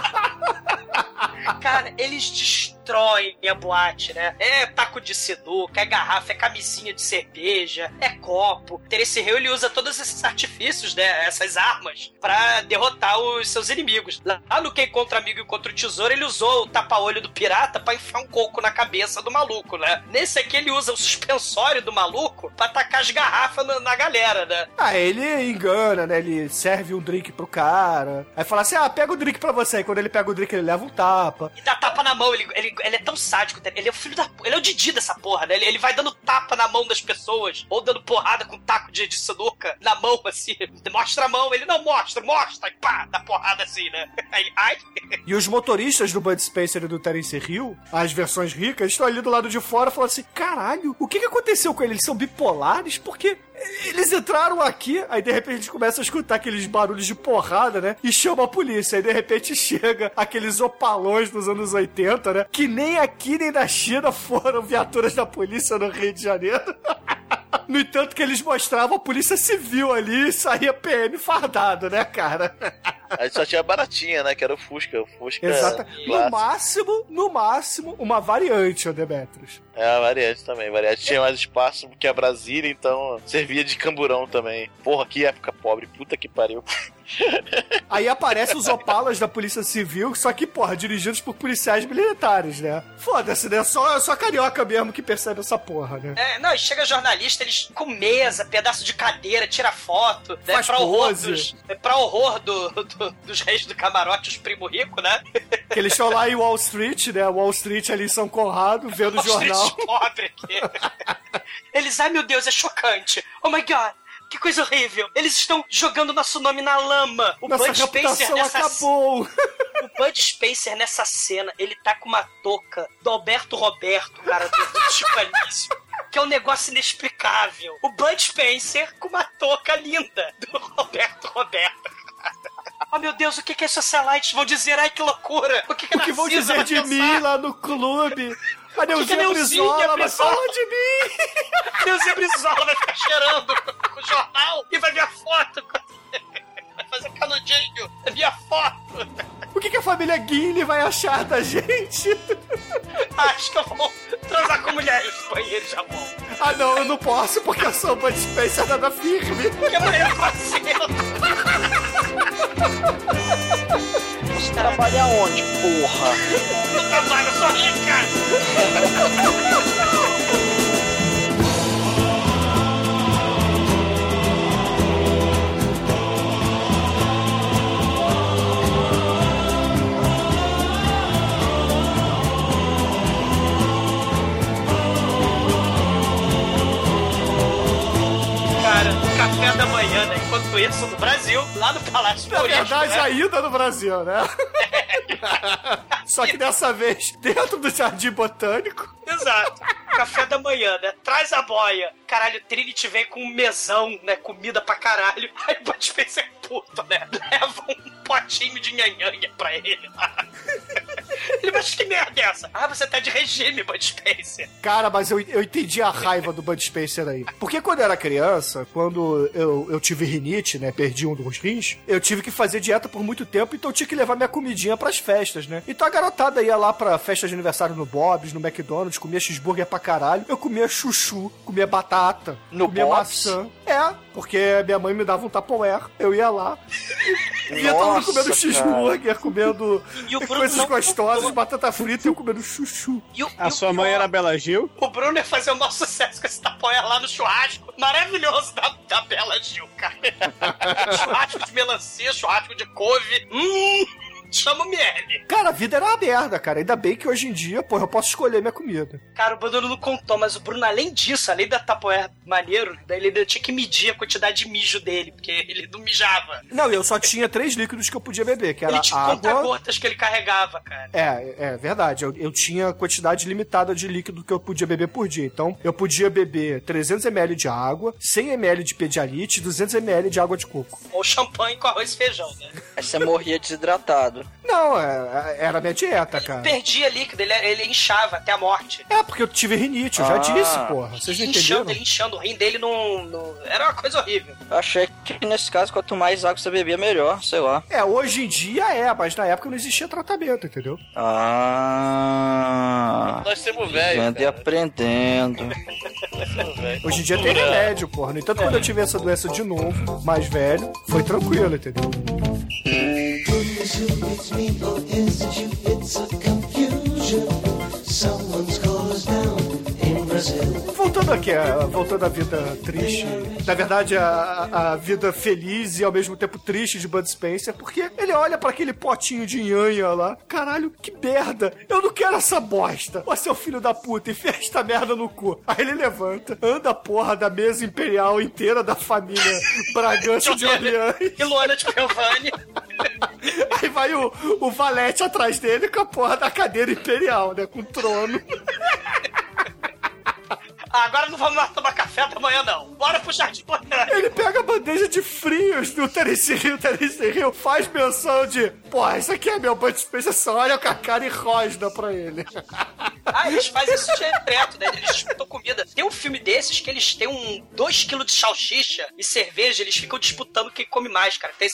Cara, eles destroem a boate, né? É taco de sinuca, é garrafa, é camisinha de cerveja, é copo. Terence Hill, ele usa todos esses artifícios, né? Essas armas, pra derrotar os seus inimigos. Lá no Quem Contra Amigo e Contra o Tesouro, ele usou o tapa-olho do pirata pra enfiar um coco na cabeça do maluco, né? Nesse aqui, ele usa o suspensório do maluco pra tacar as garrafas na, na galera, né? Ah, ele engana, né? Ele serve um drink pro cara. Aí fala assim: ah, pega o drink pra você. Aí quando ele pega o drink, ele leva um tapa. E dá tapa na mão, ele, ele, ele é tão sádico, ele é o filho da. Ele é o Didi dessa porra, né? Ele, ele vai dando tapa na mão das pessoas, ou dando porrada com taco de, de sinuca na mão, assim. Mostra a mão, ele não mostra, mostra, e pá, dá porrada assim, né? Aí, ai, E os motoristas do Bud Spencer e do Terence Hill, as versões ricas, estão ali do lado de fora falando assim: caralho, o que, que aconteceu com eles? Eles são bipolares? Porque eles entraram aqui, aí de repente a gente começa a escutar aqueles barulhos de porrada, né? E chama a polícia. Aí de repente chega aqueles opalões dos anos 80, né? Que nem aqui nem na China foram viaturas da polícia no Rio de Janeiro. No entanto, que eles mostravam a polícia civil ali e saía PM fardado, né, cara? Aí só tinha baratinha, né? Que era o Fusca. O Fusca Exato. No clássico. máximo, no máximo, uma variante, ô Demetrius. É, a variante também. Variante tinha mais espaço que a Brasília, então servia de camburão também. Porra, que época pobre. Puta que pariu. Aí aparecem os opalas da Polícia Civil, só que, porra, dirigidos por policiais militares, né? Foda-se, né? Só, só carioca mesmo que percebe essa porra, né? É, não, chega jornalista, eles com mesa, pedaço de cadeira, tira foto, né? Faz Pra horror, dos, é, pra horror do, do- dos reis do camarote, os primo rico, né? Que eles estão lá em Wall Street, né? Wall Street ali em São Conrado, vendo o jornal. Os pobre aqui. Eles, ai meu Deus, é chocante. Oh my god. Que coisa horrível! Eles estão jogando nosso nome na lama! O Nossa Bud Spencer nessa acabou. O Bud Spencer nessa cena, ele tá com uma touca do Alberto Roberto, cara, do, Chico Anísio. Que é um negócio inexplicável. O Bud Spencer com uma touca linda do Roberto Roberto. Oh meu Deus, o que que as socialites vão dizer? Ai que loucura! O que que, O que vão dizer de pensar? mim lá no clube? A a Neuzinha Brizola vai Brizola- falar de mim. Neuzinha Brizola vai ficar cheirando com o jornal e vai ver a foto. Vai fazer canudinho, é minha foto. O que, que a família Guinle vai achar da gente? Acho que vão, Transar com mulheres no banheiro já bom. Ah, não, eu não posso porque eu sou Bud Spencer nada firme. Que amanhã aconteceu. Você trabalha onde, porra? Eu trabalho, eu sou rica. Lá no Palácio Na Florido, verdade, né? ainda no Brasil, né? Só que dessa vez dentro do Jardim Botânico. Exato. Café da manhã, né? Traz a boia. Caralho, Trinity vem com um mesão, né? Comida pra caralho. Aí o Bud Spencer puto, né? Leva um potinho de nhanhanha pra ele lá. Ele, mas que merda é essa? Ah, você tá de regime, Bud Spencer. Cara, mas eu, eu entendi a raiva do Bud Spencer aí. Porque quando eu era criança, quando eu, eu tive rinite, né? Perdi um dos rins, eu tive que fazer dieta por muito tempo, então eu tinha que levar minha comidinha pras festas, né? Então a garotada ia lá pra festa de aniversário no Bob's, no McDonald's, comia cheeseburger pra caralho. Eu comia chuchu, comia batata, No comia Bob's? maçã. É, porque minha mãe me dava um Tupperware, eu ia lá. Via todo mundo Nossa, comendo cheeseburger, comendo E o Bruno coisas gostosas, batata frita e eu comendo chuchu. E o, A e o sua mãe pior, era Bela Gil? O Bruno ia fazer o maior sucesso com esse tapoia lá no churrasco. Maravilhoso da, da Bela Gil, cara. churrasco de melancia, churrasco de couve. Hum, chama o Miele. Cara, a vida era uma merda, cara. Ainda bem que hoje em dia, pô, eu posso escolher minha comida. Cara, o Bruno não contou, mas o Bruno, além disso, além da tapoé maneiro, daí ele tinha que medir a quantidade de mijo dele, porque ele não mijava. Não, eu só tinha três líquidos que eu podia beber, que era ele tinha água. conta-gotas que ele carregava, cara. É, é verdade. Eu, eu tinha quantidade limitada de líquido que eu podia beber por dia. Então, eu podia beber 300 ml de água, 100 ml de pedialite e 200 ml de água de coco. Ou champanhe com arroz e feijão, né? Aí você morria desidratado. Não, é, era a minha dieta, cara. Perdia líquido, ele, ele inchava até a morte. É, porque eu tive rinite, eu já Ah. disse, porra. Vocês não inchando, entenderam? ele inchando, o rim dele não, não- Era uma coisa horrível. Eu achei que nesse caso, quanto mais água você bebia, melhor, sei lá. É, hoje em dia é, mas na época não existia tratamento, entendeu? Ah. Nós temos velho. Vendo e aprendendo. Hoje em dia tem remédio, porra. No entanto, quando eu tive essa doença de novo, mais velho, foi tranquilo, entendeu? Who, beats me, or is it you? It's a confusion. Someone's called us down in Brazil. Voltando à vida triste, na verdade, a, a vida feliz e ao mesmo tempo triste de Bud Spencer, porque ele olha pra aquele potinho de nhanha lá, caralho, que merda, eu não quero essa bosta. Ô seu filho da puta, enfia esta merda no cu. Aí ele levanta, anda a porra da mesa imperial inteira da família Bragança de Orleans. E Luana de Piovani. Aí vai o, o valete atrás dele com a porra da cadeira imperial, né? Com o trono. Agora não vamos mais tomar café da manhã, não. Bora pro Jardim Botânico. Ele pega a bandeja de frios do Hill, Hill faz menção de, pô, isso aqui é meu Bud Spencer, só olha com a cara e rosna pra ele. Ah, eles fazem isso direto, né? Eles disputam comida. Tem um filme desses que eles têm um 2kg de salsicha e cerveja, eles ficam disputando quem come mais, cara. Tem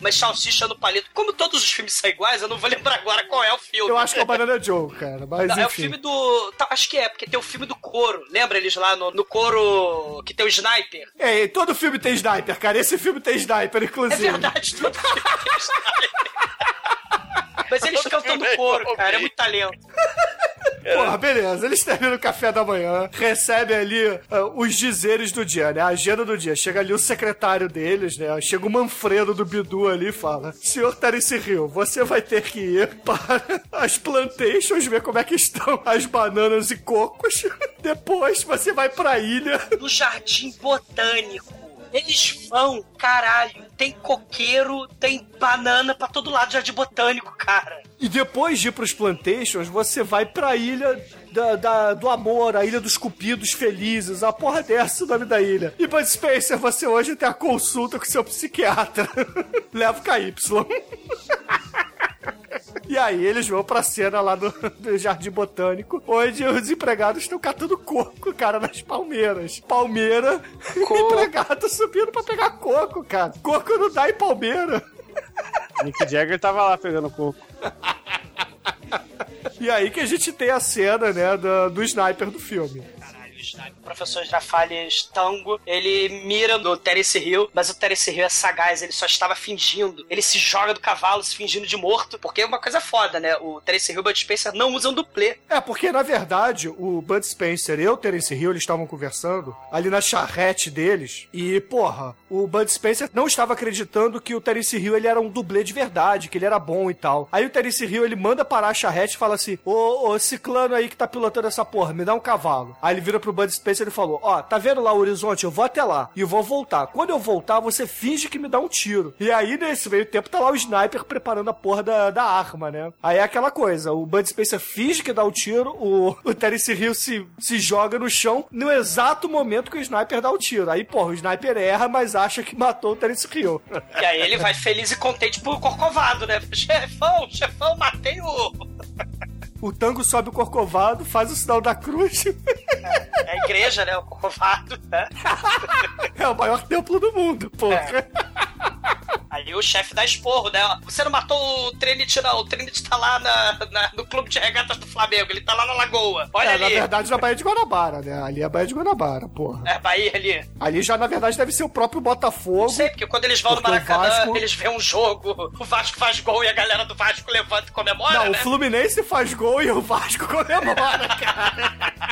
mas salsicha no palito. Como todos os filmes são iguais, eu não vou lembrar agora qual é o filme. Eu acho que é o Banana Joe, cara, mas Não, é o filme do. tá, acho que é, porque tem o filme do couro. Lembra eles lá no, no couro que tem o sniper? É, todo filme tem sniper, cara. Esse filme tem sniper, É inclusive. verdade, todo filme tem sniper. Mas eles cantando couro, cara, é muito talento. Porra, beleza. Eles terminam o café da manhã, recebem ali ah, os dizeres do dia, né? A agenda do dia. Chega ali o secretário deles, né? Chega o Manfredo do Bidu ali e fala: Senhor Terence Hill, você vai ter que ir para as plantations, ver como é que estão as bananas e cocos. Depois você vai pra ilha. No jardim botânico. Eles vão, caralho. Tem coqueiro, tem banana pra todo lado, jardim botânico, cara. E depois de ir pros plantations, você vai pra ilha da, da- do amor, a ilha dos cupidos felizes, a porra dessa é o nome da ilha. E Bud Spencer, você hoje tem a consulta com seu psiquiatra. Leva KY. E aí eles vão pra cena lá do, do Jardim Botânico, onde os empregados estão catando coco, cara, nas palmeiras. Palmeira, empregado subindo pra pegar coco, cara. Coco não dá em palmeira. Mick Jagger tava lá pegando coco. E aí que a gente tem a cena, né, do, do sniper do filme. O professor Girafales Tango, ele mira no Terence Hill, mas o Terence Hill é sagaz, ele só estava fingindo. Ele se joga do cavalo, se fingindo de morto, porque é uma coisa foda, né? O Terence Hill e o Bud Spencer não usam duplê. É, porque na verdade o Bud Spencer e o Terence Hill eles estavam conversando ali na charrete deles e, porra, o Bud Spencer não estava acreditando que o Terence Hill ele era um dublê de verdade, que ele era bom e tal. Aí o Terence Hill ele manda parar a charrete e fala assim: Ô, ô ciclano aí que tá pilotando essa porra, me dá um cavalo. Aí ele vira pro Bud Spencer e falou: Ó, tá vendo lá o horizonte? Eu vou até lá e vou voltar. Quando eu voltar, você finge que me dá um tiro. E aí, nesse meio tempo, tá lá o sniper preparando a porra da, da arma, né? Aí é aquela coisa: o Bud Spencer finge que dá o tiro, o, o Terence Hill se, se joga no chão no exato momento que o sniper dá o tiro. Aí, porra, o sniper erra, mas acha que matou o Terence Hill. E aí ele vai feliz e contente pro Corcovado, né? Chefão, chefão, matei o. O tango sobe o corcovado, faz o sinal da cruz. É a igreja, né? O Corcovado, né? É o maior templo do mundo, porra. Aí o chefe dá esporro, né? Você não matou o Trinity, não. O Trinity tá lá na, na- no clube de regatas do Flamengo. Ele tá lá na lagoa. Olha É, ali. na verdade, na Baía de Guanabara, né? Ali é a Baía de Guanabara, porra. É, Bahia ali. Ali já, na verdade, deve ser o próprio Botafogo. Não sei, porque quando eles vão no Maracanã, Vasco- eles vêem um jogo, o Vasco faz gol e a galera do Vasco levanta e comemora, Não, né? o Fluminense faz gol e o Vasco comemora, cara.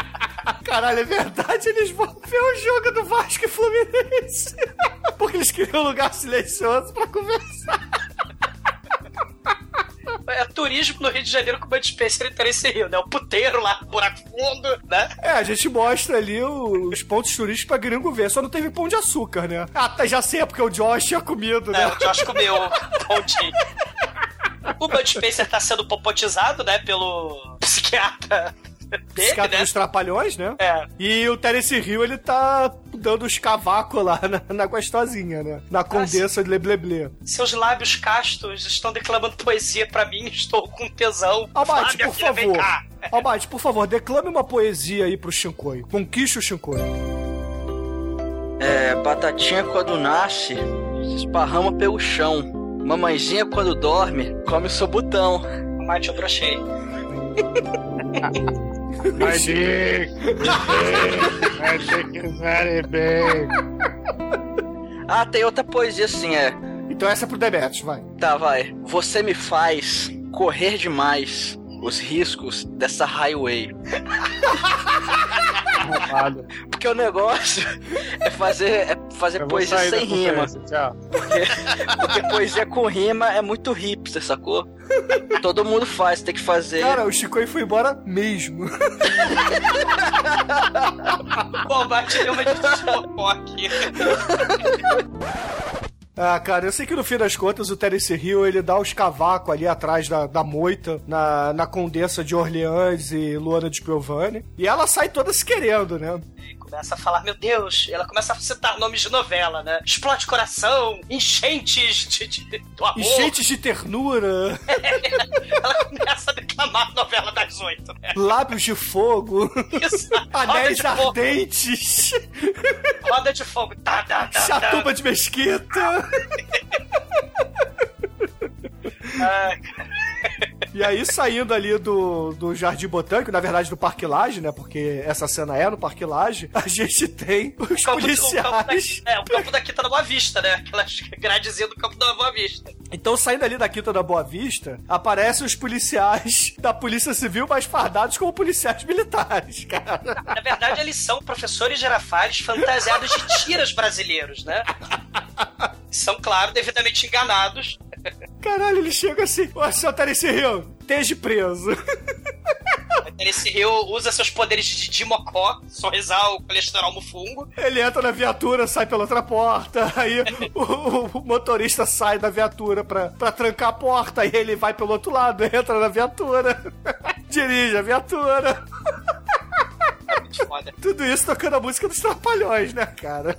Caralho, é verdade, eles vão ver o jogo do Vasco e Fluminense. Porque eles queriam um lugar silencioso pra conversar. É turismo no Rio de Janeiro com o Bud Spencer e Terence Hill, né? O puteiro lá, buraco fundo, né? É, a gente mostra ali os pontos turísticos pra gringo ver. Só não teve pão de açúcar, né? Ah, tá, já sei, é porque o Josh tinha comido, né? É, o Josh comeu pontinho. O Bud Spencer tá sendo popotizado, né, pelo psiquiatra dele, Psiquiatra né? dos Trapalhões, né? É. E o Terence Hill, ele tá dando os cavacos lá na, na gostosinha, né? Na condessa de Lebleble. Seus lábios castos estão declamando poesia pra mim, estou com tesão. Abate, por filha, vem favor. Abate, por favor, declame uma poesia aí pro Shinkoi. Conquiste o Shinkoi. É, batatinha quando nasce, se esparrama pelo chão. Mamãezinha quando dorme, come o seu botão. Mate, eu brochei. My dick. My dick is very big. Ah, tem outra poesia assim, é. Então essa é pro Demetrius, vai. Tá, vai. Você me faz correr demais os riscos dessa highway. Porque o negócio é fazer, é fazer Eu vou poesia sem rima. Tchau. Porque poesia com rima é muito hipster, sacou? Todo mundo faz, tem que fazer. Cara, o Shinkoi foi embora mesmo. Bom, uma de desfocou aqui. Ah, cara, eu sei que no fim das contas o Terence Hill ele dá os cavacos ali atrás da, da moita, na, na Condessa de Orleans e Luana de Piovani. E ela sai toda se querendo, né? Começa a falar, meu Deus, ela começa a citar nomes de novela, né? Explode coração, enchentes de, de- do amor. Enchentes de ternura, Ela começa a declamar a novela das oito, né? lábios de fogo, Isso. Anéis de fogo. ardentes, Roda de fogo. Tá, tá, tá, chatuba de mesquita. Ah, E aí, saindo ali do, do Jardim Botânico, na verdade do Parque Lage, né? Porque essa cena é no Parque Lage, a gente tem os o campo, o policiais. daqui, é, o campo daqui tá na Boa Vista, né? Aquelas gradezinhas do campo da Boa Vista. Então, saindo ali da Quinta da Boa Vista, aparecem os policiais da Polícia Civil, mas fardados como policiais militares, cara. Na verdade, eles são professores girafales fantasiados de tiras brasileiros, né? São, claro, devidamente enganados. Caralho, ele chega assim, ó, senhor Terence Hill, esteja preso. Esse Rio usa seus poderes de Didi Mocó, sorrisar o colesterol no fungo. Ele entra na viatura, sai pela outra porta, aí o, o- o motorista sai da viatura pra, pra trancar a porta, aí ele vai pelo outro lado, entra na viatura, dirige a viatura. Muito foda. Tudo isso tocando a música dos Trapalhões, né, cara?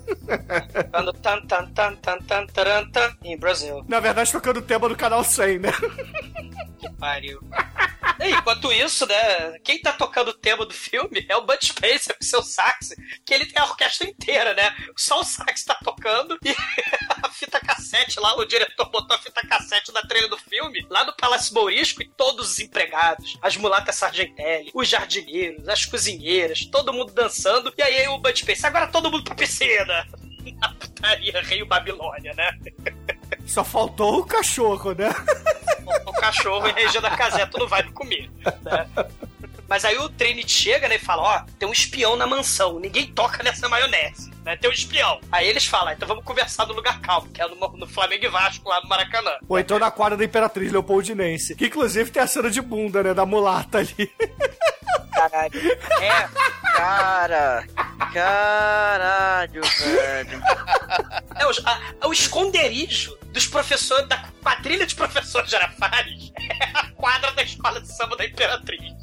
Tocando tan tan tan tan tan taran, tan em Brasil. Na verdade, tocando o tema do canal 100, né? Que pariu. E, enquanto isso, né, quem tá tocando o tema do filme é o Bud Spencer com seu sax, que ele tem a orquestra inteira, né? Só o sax tá tocando e a fita cassete lá, o diretor botou a fita cassete da trilha do filme lá no Palácio Mourisco e todos os empregados, as mulatas Sargentelli, os jardineiros, as cozinheiras, todo mundo dançando. E aí o Bud Spencer, agora todo mundo pra piscina. Na putaria Rio Babilônia, né? Só faltou o cachorro, né? o cachorro e Regina Casé, tu não vai me comer. Né? Mas aí o Trinity chega né, e fala: Ó, tem um espião na mansão, ninguém toca nessa maionese. Né? Tem um espião. Aí eles falam: então vamos conversar no lugar calmo, que é no, no Flamengo e Vasco, lá no Maracanã. Ou então na quadra da Imperatriz Leopoldinense. Que inclusive tem a cena de bunda, né? Da mulata ali. Caralho. É, cara. Caralho, velho. É o, a- o esconderijo dos professores, da quadrilha de professores Girafales é a quadra da escola de samba da Imperatriz.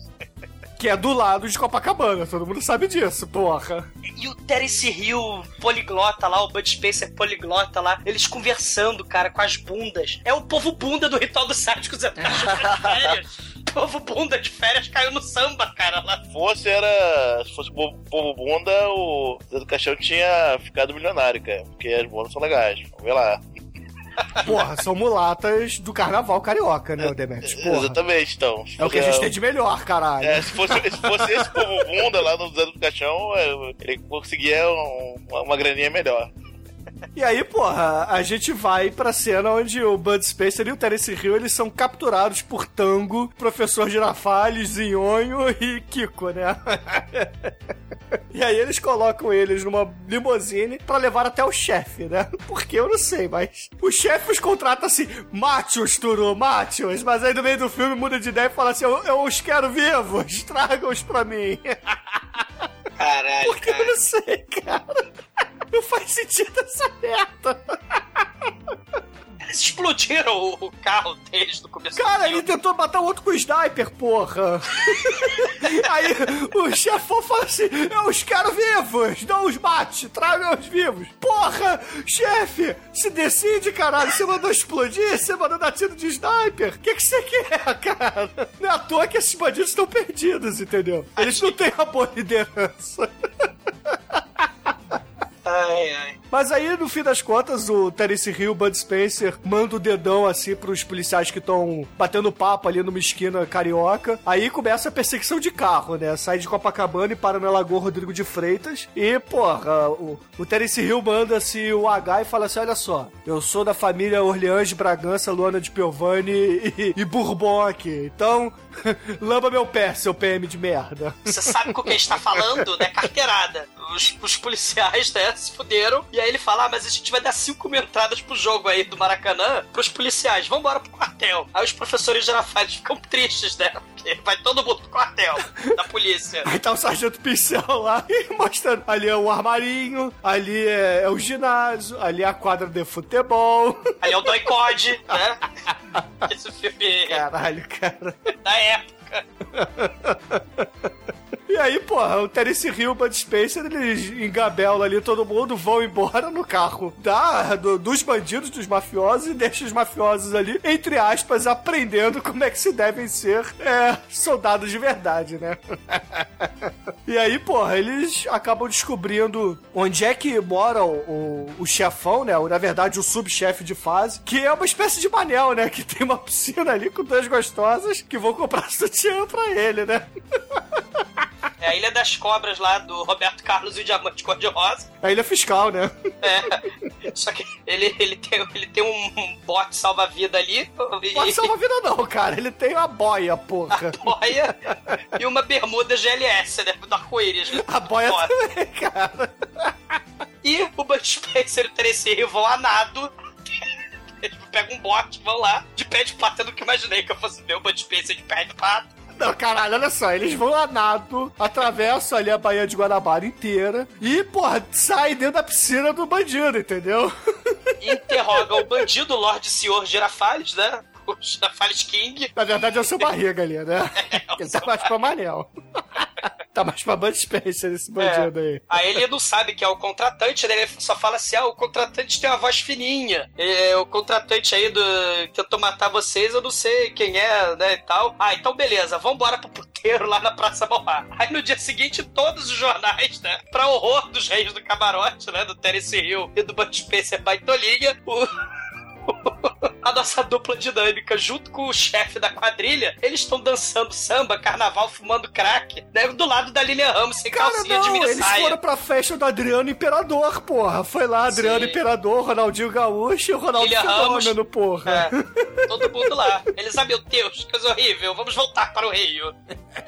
Que é do lado de Copacabana. Todo mundo sabe disso, porra. E o Terence Hill poliglota lá, o Bud Spencer poliglota lá, eles conversando, cara, com as bundas. É o povo bunda do Ritual dos Sádicos Eternos de férias. O povo bunda de férias caiu no samba, cara, lá. Se fosse, era. Se fosse o povo, povo bunda, o Zé do Caixão tinha ficado milionário, cara. Porque as bundas são legais. Vamos ver lá. Porra, são mulatas do carnaval carioca, né, Demetrius? Porra. Exatamente, então. É o que a gente tem de melhor, caralho. É, se fosse, se fosse esse povo bunda lá no Zé do Caixão, é, ele conseguia um- uma graninha melhor. E aí, porra, a gente vai pra cena onde o Bud Spencer e o Terence Hill, eles são capturados por Tango, Professor Girafales, Zinhonho e Kiko, né? E aí eles colocam eles numa limusine pra levar até o chefe, né? Porque eu não sei, mas o chefe os contrata assim, mate-os, Turu, mate-os. Mas aí no meio do filme muda de ideia e fala assim, eu, eu os quero vivos, tragam-os pra mim. Caralho, Porque eu não sei, cara. Não faz sentido essa merda. Eles explodiram o, o carro deles no começo Cara, ele tentou matar o outro com o sniper, porra. Aí o chefão fala assim: Eu os quero vivos, não os mate, traga-os vivos. Porra, chefe, se decide, caralho. Você mandou explodir, você mandou dar tiro de sniper. O que que você quer, cara? Não é à toa que esses bandidos estão perdidos, entendeu? Eles não têm a boa liderança. Ai, ai. Mas aí, no fim das contas, o Terence Hill, o Bud Spencer, manda o dedão assim pros policiais que estão batendo papo ali numa esquina carioca. Aí começa a perseguição de carro, né? Sai de Copacabana e para na Lagoa Rodrigo de Freitas. E, porra, o, o Terence Hill manda assim o H e fala assim: olha só, eu sou da família Orleans de Bragança, Luana de Piovani e, e Bourbon aqui. Então, lamba meu pé, seu PM de merda. Você sabe com quem está falando, né? Carteirada. Os, os policiais, né, se fuderam. E aí ele fala: ah, mas a gente vai dar cinco mil entradas pro jogo aí do Maracanã pros policiais. Vambora pro quartel. Aí os professores Girafales ficam tristes, né? Porque vai todo mundo pro quartel da polícia. Aí tá o Sargento Pincel lá e mostrando. Ali é o armarinho, ali é, é o ginásio, ali é a quadra de futebol. Aí é o Doicode, né? Esse filme Caralho, cara. da época. E aí, porra, o Terence Hill, Bud Spencer, eles engabelam ali todo mundo, vão embora no carro da, do- dos bandidos, dos mafiosos, e deixam os mafiosos ali, entre aspas, aprendendo como é que se devem ser é, soldados de verdade, né? E aí, porra, eles acabam descobrindo onde é que mora o, o, o chefão, né? Ou, na verdade, o subchefe de fase, que é uma espécie de manel, né? Que tem uma piscina ali com duas gostosas que vão comprar sutiã pra ele, né? É a Ilha das Cobras lá do Roberto Carlos e o Diamante Cor-de-Rosa. A ilha fiscal, né? É. Só que ele, ele, tem, ele tem um bote salva-vida ali. E, Pode salvar a vida não, cara. Ele tem a boia, porra. boia e uma bermuda GLS, né? Do arco-íris. né? A boia também, cara. E o Bud Spencer e o Terence vão a nado. Eles pegam um bote, vão lá, de pé de pato. Eu nunca imaginei que eu fosse ver o Bud Spencer de pé de pato. Não, caralho, olha só. Eles vão a nado, atravessam ali a Baía de Guanabara inteira e, porra, saem dentro da piscina do bandido, entendeu? Interroga o bandido Lorde Senhor Girafales, né? O Girafales King. Na verdade é o seu barriga ali, né? Ele tá mais pra Manel. Tá mais pra Bud Spencer esse bandido aí. Aí ele não sabe que é o contratante, né? Ele só fala assim: ah, o contratante tem uma voz fininha. É, o contratante aí do tentou matar vocês, eu não sei quem é, né? E tal. Ah, então beleza, vambora pro puteiro lá na Praça Mauá. Aí no dia seguinte, todos os jornais, né? Pra horror dos reis do camarote, né? Do Terence Hill e do Bud Spencer Baitolinha, o. A nossa dupla dinâmica, junto com o chefe da quadrilha, eles estão dançando samba, carnaval, fumando crack, né? Do lado da Lilian Ramos, sem Cara, calcinha de não, mini eles foram pra festa do Adriano Imperador, porra. Foi lá, Adriano Sim. Imperador, Ronaldinho Gaúcho e o Ronaldo Ramos. Fenômeno, porra. É, todo mundo lá. Eles, ah, meu Deus, que coisa horrível, vamos voltar para o Rio.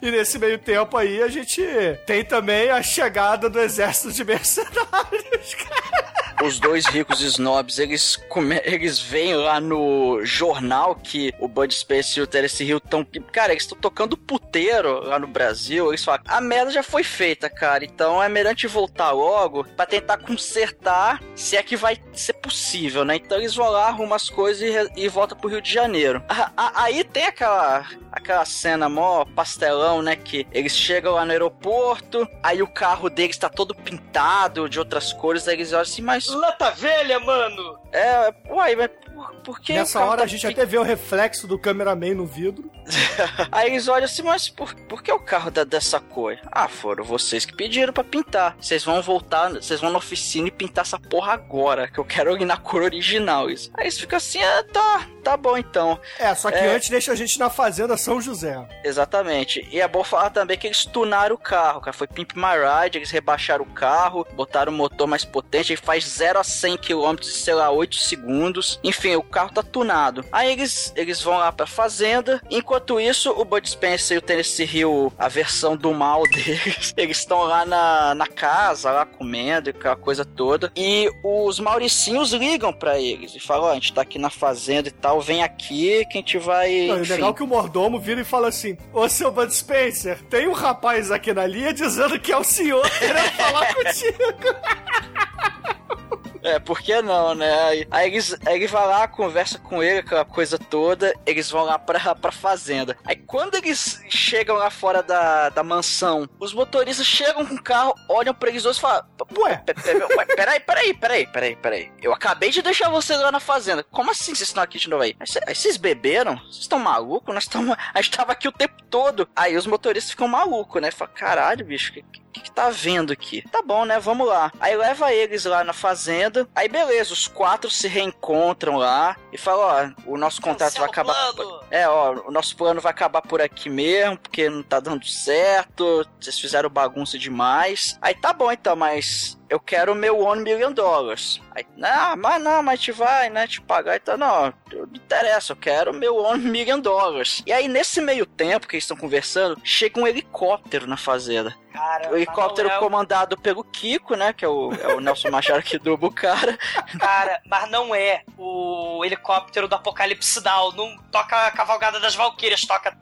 E nesse meio tempo aí, a gente tem também a chegada do exército de mercenários, cara. Os dois ricos snobs, eles, come... eles veem lá no jornal que o Bud Spencer e o Terence Hill estão. Cara, eles estão tocando puteiro lá no Brasil. Eles falam: a merda já foi feita, cara. Então é melhor a gente voltar logo pra tentar consertar se é que vai ser possível, né? Então eles vão lá, arrumam as coisas e, re- e voltam pro Rio de Janeiro. A- a- aí tem aquela, aquela cena mó pastelão, né? Que eles chegam lá no aeroporto, aí o carro deles tá todo pintado de outras cores, aí eles olham assim, mas. Lata velha, mano! É, uai, mas por, por que. Nessa hora tá a gente pin- até vê o reflexo do cameraman no vidro. Aí eles olham assim, mas por, por que o carro tá dessa cor? Ah, foram vocês que pediram pra pintar. Vocês vão voltar, vocês vão na oficina e pintar essa porra agora, que eu quero ir na cor original. Isso. Aí eles ficam assim, ah, tá, tá bom então. É, só que É. antes deixa a gente na Fazenda São José. Exatamente. E é bom falar também que eles tunaram o carro, cara. Foi Pimp My Ride, eles rebaixaram o carro, botaram o motor mais potente, ele faz 0 a 100 km em, sei lá, 8 segundos. Enfim, o carro tá tunado. Aí eles, eles vão lá pra fazenda. Enquanto isso, o Bud Spencer e o Tennessee Hill, a versão do mal deles, eles estão lá na, na casa, lá comendo, aquela coisa toda. E os mauricinhos ligam pra eles e falam: Ó, a gente tá aqui na fazenda e tal, vem aqui que a gente vai. Não, o enfim, legal é que o mordomo vira e fala assim: Ô seu Bud Spencer, tem um rapaz aqui na linha dizendo que é o senhor querendo falar contigo. É, por que não, né? Aí, eles, aí ele vai lá, conversa com ele, aquela coisa toda, eles vão lá pra, pra fazenda. Aí quando eles chegam lá fora da, da mansão, os motoristas chegam com o carro, olham pra eles dois e falam: Ué, pe- pe- ué, peraí, peraí, peraí, peraí, peraí. Eu acabei de deixar vocês lá na fazenda. Como assim vocês estão aqui de novo aí? Aí cê- aí vocês beberam? Vocês estão malucos? Nós estamos. A gente tava aqui o tempo todo. Aí os motoristas ficam malucos, né? Falam: Caralho, bicho, que, que, que tá vendo aqui? Tá bom, né? Vamos lá. Aí leva eles lá na fazenda. Aí beleza, os quatro se reencontram lá e falam: Ó, o nosso contrato vai Cancela o acabar. plano. É, ó, o nosso plano vai acabar por aqui mesmo, porque não tá dando certo, vocês fizeram bagunça demais. Aí tá bom então, mas eu quero o meu one million dollars. Aí, não, mas não, mas te vai, né, te pagar. Então, não, não interessa, eu quero o meu one million dollars. E aí, nesse meio tempo que eles estão conversando, chega um helicóptero na fazenda. Cara, O helicóptero é, comandado pelo Kiko, né, que é o, é o Nelson Machado que dubla o cara. Cara, mas não é o helicóptero do Apocalipse Now. Não toca a cavalgada das Valquírias, toca.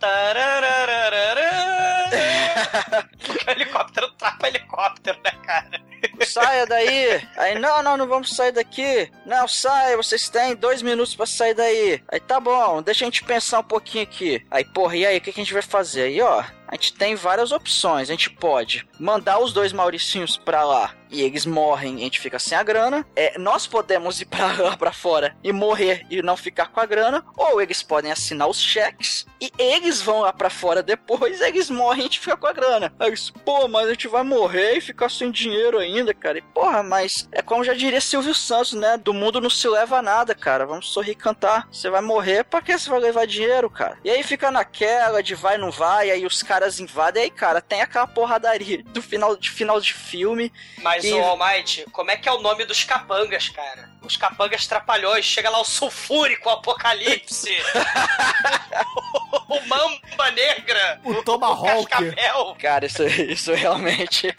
Porque o helicóptero trapa helicóptero, né, cara? Saia daí. Aí, não, não, não vamos sair daqui. Não, saia, vocês têm dois minutos pra sair daí. Aí, tá bom, deixa a gente pensar um pouquinho aqui. Aí, porra, e aí, o que, que a gente vai fazer? Aí, ó, a gente tem várias opções. A gente pode mandar os dois Mauricinhos pra lá e eles morrem a gente fica sem a grana. É, nós podemos ir pra pra fora e morrer e não ficar com a grana. Ou eles podem assinar os cheques e eles vão lá pra fora depois, eles morrem e a gente fica com a grana. Aí eles, pô, mas a gente vai morrer e ficar sem dinheiro ainda, cara. E porra, mas é como já diria Silvio Santos, né? Do mundo não se leva nada, cara. Vamos sorrir e cantar. Você vai morrer, pra que você vai levar dinheiro, cara? E aí fica naquela de vai, não vai, aí os caras invadem, aí, cara, tem aquela porradaria do final de final de filme. Mas E- o Almighty, como é que é o nome dos capangas, cara? Os capangas trapalhões, chega lá o sulfúrico, o apocalipse. o mamba negra. O Tomahawk. Cascavel. Cara, isso, isso realmente é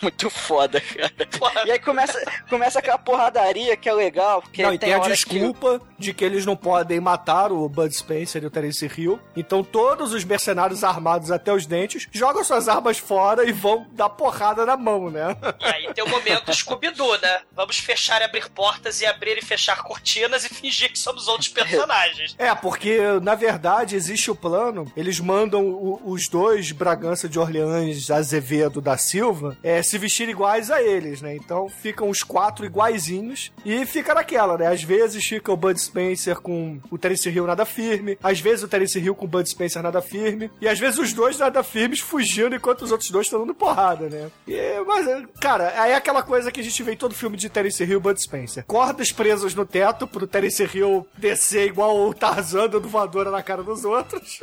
muito foda, cara. Porra, E aí começa, começa aquela porradaria que é legal, porque Não, e tem a hora que- desculpa de que eles não podem matar o Bud Spencer e o Terence Hill. Então todos os mercenários armados até os dentes jogam suas armas fora e vão dar porrada na mão, né? E aí tem o momento Scooby-Doo, né? Vamos fechar e abrir portas e abrir e fechar cortinas e fingir que somos outros personagens. É, porque na verdade existe o plano, eles mandam o- os dois Bragança de Orleans Azevedo da Silva é, se vestir iguais a eles, né? Então ficam os quatro iguaizinhos e fica naquela, né? Às vezes fica o Bud Spencer com o Terence Hill nada firme, às vezes o Terence Hill com o Bud Spencer nada firme, e às vezes os dois nada firmes fugindo enquanto os outros dois estão dando porrada, né? E, mas, cara, aí é aquela coisa que a gente vê em todo filme de Terence Hill e Bud Spencer. Cordas presas no teto pro Terence Hill descer igual o Tarzan dando voadora na cara dos outros.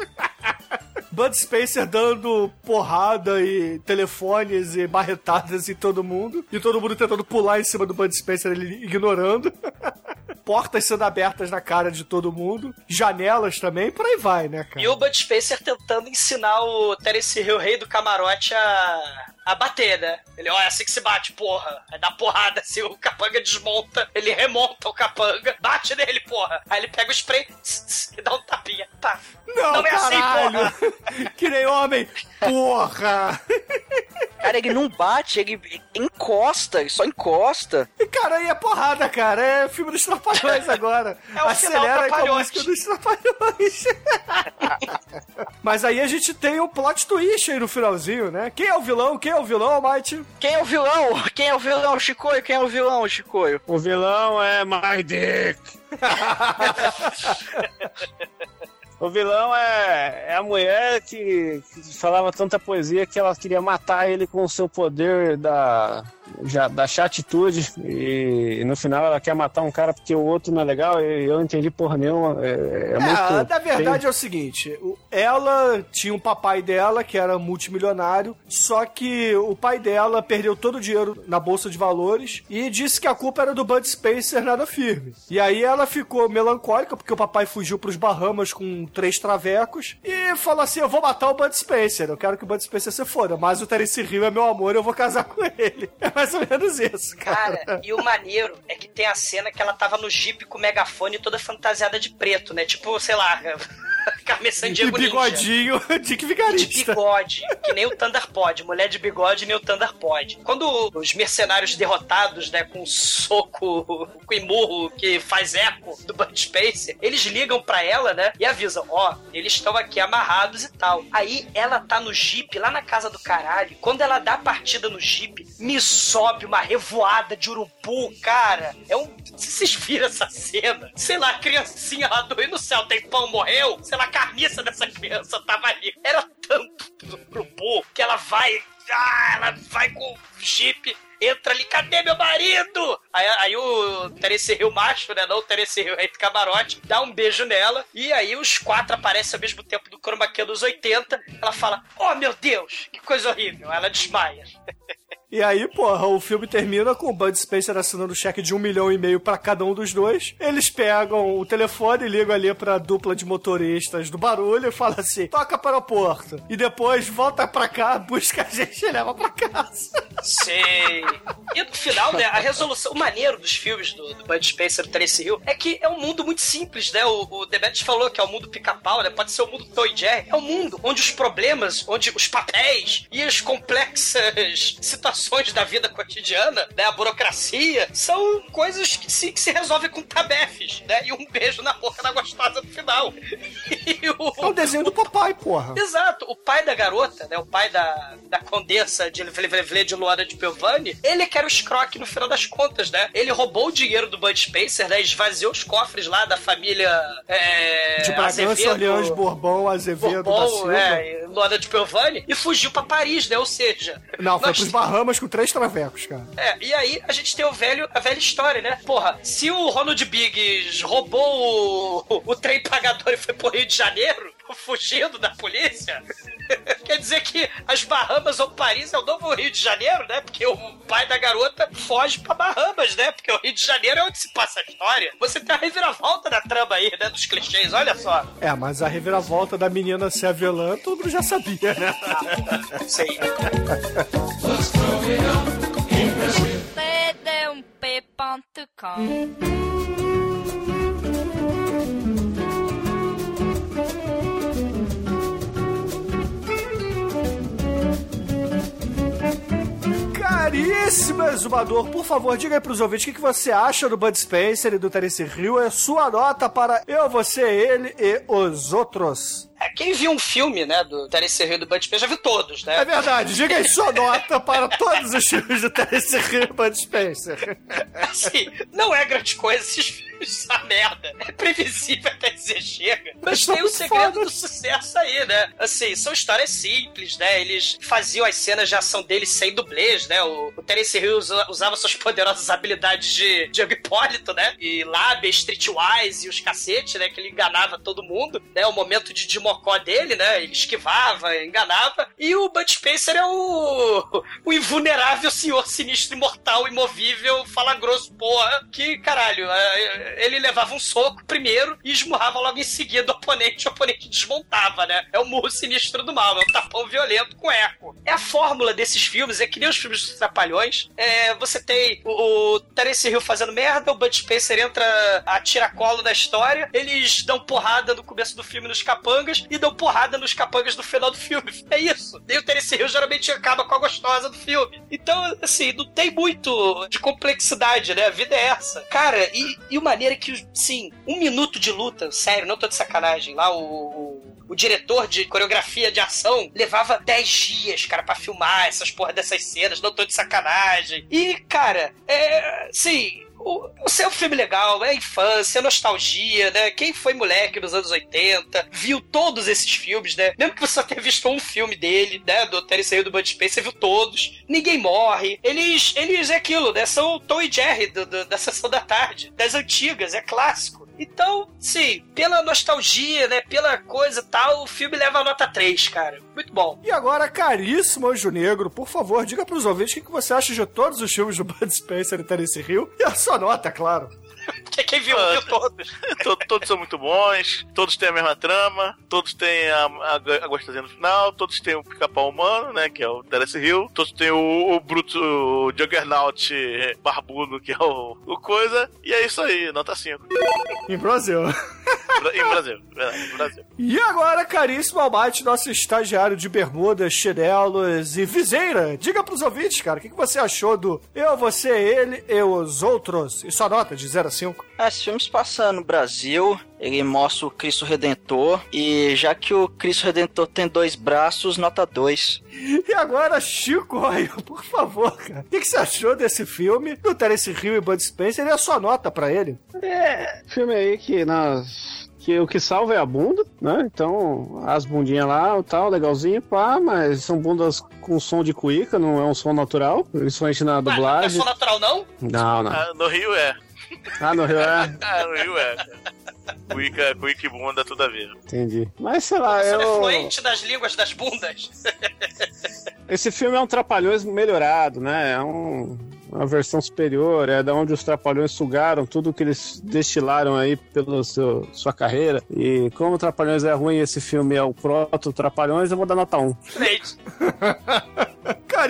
Bud Spencer dando porrada e telefones e barretadas em todo mundo. E todo mundo tentando pular em cima do Bud Spencer, ele ignorando. Portas sendo abertas na cara de todo mundo. Janelas também, por aí vai, né, cara? E o Bud Spencer tentando ensinar o Terence Hill, rei do camarote, a, a bater, né? Ele, ó, é assim que se bate, porra. Aí dá porrada, assim, o capanga desmonta, ele remonta o capanga, bate nele, porra. Aí ele pega o spray tss, tss, e dá um tapinha. Tá. Não, Não é assim, caralho! porra. que nem homem! Porra! Cara, ele não bate, ele encosta, ele só encosta. E, cara, aí é porrada, cara. É filme dos Trapalhões agora. É o final Acelera aí com a música dos Trapalhões. Mas aí a gente tem o plot twist aí no finalzinho, né? Quem é o vilão? Quem é o vilão, Might? Quem é o vilão? Quem é o vilão, Chicoio? Quem é o vilão, Chicoio? O vilão é My Dick. O vilão é, é a mulher que, que falava tanta poesia que ela queria matar ele com o seu poder da, já, da chatitude. E, no final ela quer matar um cara porque o outro não é legal. E eu não entendi porra nenhuma. É, é É, muito. na verdade é o seguinte, ela tinha um papai dela que era multimilionário, só que o pai dela perdeu todo o dinheiro na bolsa de valores e disse que a culpa era do Bud Spencer nada firme. E aí ela ficou melancólica porque o papai fugiu pros Bahamas com três travecos e falou assim: "Eu vou matar o Bud Spencer, eu quero que o Bud Spencer se foda, mas o Terence Hill é meu amor, eu vou casar com ele". Mais ou menos isso, cara. Cara, e o maneiro é que tem a cena que ela tava no jipe com o megafone toda fantasiada de preto, né? Tipo, sei lá, Carmen E Sandiego Ninja. bigodinho, de Vigarista. bigode, que nem o Thunder Pod, mulher de bigode nem o Thunder Pod. Quando os mercenários derrotados, né, com um soco, com murro que faz eco do Bud Spencer, eles ligam pra ela, né, e avisam, ó, eles estão aqui amarrados e tal. Aí ela tá no jipe, lá na casa do caralho, quando ela dá a partida no jipe, me sobe uma revoada de urubu, cara. É um... Vocês viram essa cena? Sei lá, a criancinha lá do no céu, tem pão, morreu? Sei lá, carniça dessa criança tava ali. Era tanto urubu que ela vai... Ah, ela vai com o jipe entra ali, cadê meu marido? Aí, aí o Terence Hill macho, né? Não o Terence Hill rei do camarote, dá um beijo nela, e aí os quatro aparecem ao mesmo tempo do chroma key dos 80. Ela fala, oh meu Deus, que coisa horrível. Ela desmaia. E aí, porra, o filme termina com o Bud Spencer assinando cheque de um milhão e meio pra cada um dos dois. Eles pegam o telefone e ligam ali pra dupla de motoristas do barulho e falam assim: toca para o porto. E depois volta pra cá, busca a gente e leva pra casa. Sei. E no final, né, a resolução, o maneiro dos filmes do, do Bud Spencer do Hill é que é um mundo muito simples, né? O, o Demetrius falou que é o mundo pica-pau, né? Pode ser o mundo Tom e Jerry. É um mundo onde os problemas, onde os papéis e as complexas situações da vida cotidiana, né? A burocracia, são coisas que se, que se resolvem com tabefes, né? E um beijo na boca da gostosa no final. O, É o desenho do papai, porra. Exato. O pai da garota, né? O pai da, da condessa de Vlevlevle de Luana de Piovani, ele que era o escroque no final das contas, né? Ele roubou o dinheiro do Bud Spencer, né? Esvaziou os cofres lá da família. É, de Bragança, Orleans, Bourbon, Azevedo, da Bourbon, Silva. é, Luana de Piovani, e fugiu pra Paris, né? Ou seja. Não, foi nós- pros Bahamas com três travecos, cara. é, e aí a gente tem o velho, a velha história, né? Porra, se o Ronald Biggs roubou o, o trem pagador e foi pro Rio de Janeiro, fugindo da polícia, quer dizer que as Bahamas ou Paris é o novo Rio de Janeiro, né? Porque o pai da garota foge pra Bahamas, né? Porque o Rio de Janeiro é onde se passa a história. Você tem a reviravolta da trama aí, né? Dos clichês, olha só. É, mas a reviravolta da menina ser avelã, todo mundo já sabia, né? Sei. cdump.com Caríssimo exumador, por favor, diga aí pros ouvintes o que, que você acha do Bud Spencer e do Terence Hill. É sua nota para eu, você, ele e os outros. É, Quem viu um filme, né, do Terence Hill e do Bud Spencer já viu todos, né? É verdade, diga aí sua nota para todos os filmes do Terence Hill e Bud Spencer. Assim, não é grande coisa esses filmes, essa merda. É previsível até dizer chega. Mas são tem o muito segredo fodas. do sucesso aí, né? Assim, são histórias simples, né? Eles faziam as cenas de ação deles sem dublês, né? O, o Terence Hill usa- usava suas poderosas habilidades de, de Hipólito, né? E lábia, streetwise e os cacete, né? Que ele enganava todo mundo, né? O momento de, de mocó dele, né? Ele esquivava, enganava. E o Bud Spencer é o, o invulnerável senhor sinistro, imortal, imovível, fala grosso, porra. Que, caralho, é, ele levava um soco primeiro e esmurrava logo em seguida o oponente, o oponente desmontava, né? É o murro sinistro do mal, é um tapão violento com eco. É a fórmula desses filmes, é que nem os filmes dos Trapalhões. É, você tem o, o Terence Hill fazendo merda, o Bud Spencer entra a tiracolo da história, eles dão porrada no começo do filme nos capangas e dão porrada nos capangas no final do filme. É isso. E o Terence Hill geralmente acaba com a gostosa do filme. Então, assim, não tem muito de complexidade, né? A vida é essa. Cara, e, e o maneiro é que, sim, um minuto de luta, sério, não tô de sacanagem, lá o, o, o diretor de coreografia de ação levava 10 dias, cara, pra filmar essas porra dessas cenas, não tô de sacanagem. E, cara, é. Sim. O, o seu filme legal, é infância, é nostalgia, né? Quem foi moleque nos anos 80, viu todos esses filmes, né? Mesmo que você só tenha visto um filme dele, né? Do Terence Hill do Bud Spencer, você viu todos. Ninguém morre. Eles, eles é aquilo, né? São o Tom e Jerry do- do- da sessão da tarde, das antigas, é clássico. Então, sim, pela nostalgia, né? Pela coisa tal, o filme leva a nota 3, cara. Muito bom. E agora, caríssimo Anjo Negro, por favor, diga pros ouvintes o que que você acha de todos os filmes do Bud Spencer e Terence Hill. E a sua nota, claro. Quem viu, viu todos. To- todos são muito bons, todos têm a mesma trama, todos têm a, a, a gostosinha no final, todos têm o pica-pau humano, né, que é o Terence Hill, todos têm o, o Bruto, o Juggernaut barbudo, que é o, o coisa, e é isso aí, nota 5. Em Brasil. Bra- Em Brasil, verdade, em Brasil. E agora, caríssimo Almighty, nosso estagiário de bermudas, chinelos e viseira, diga pros ouvintes, cara, o que que você achou do Eu, Você, Ele e os Outros? E sua nota de 0 a 5? Ah, esse filme se passa no Brasil, ele mostra o Cristo Redentor, e já que o Cristo Redentor tem dois braços, nota 2. E agora, Chico, olha, por favor, cara, o que que você achou desse filme, do Terence Hill e Bud Spencer e a sua nota pra ele? É, filme aí que nós. Que o que salva é a bunda, né? Então, as bundinhas lá e tal, legalzinho, pá, mas são bundas com som de cuíca, não é um som natural, principalmente na Ué, não é dublagem. só natural, não? Não, não. Ah, no Rio é. Ah, no Rio é. Ah, no Rio é. Cuica, cuica e bunda, tudo a ver. Entendi. Mas sei lá, é eu. fluente das línguas das bundas? Esse filme é um Trapalhões melhorado, né? É um- uma versão superior, é da onde os Trapalhões sugaram tudo que eles destilaram aí pela seu, sua carreira. E como o Trapalhões é ruim esse filme é o proto Trapalhões, eu vou dar nota 1. Frente.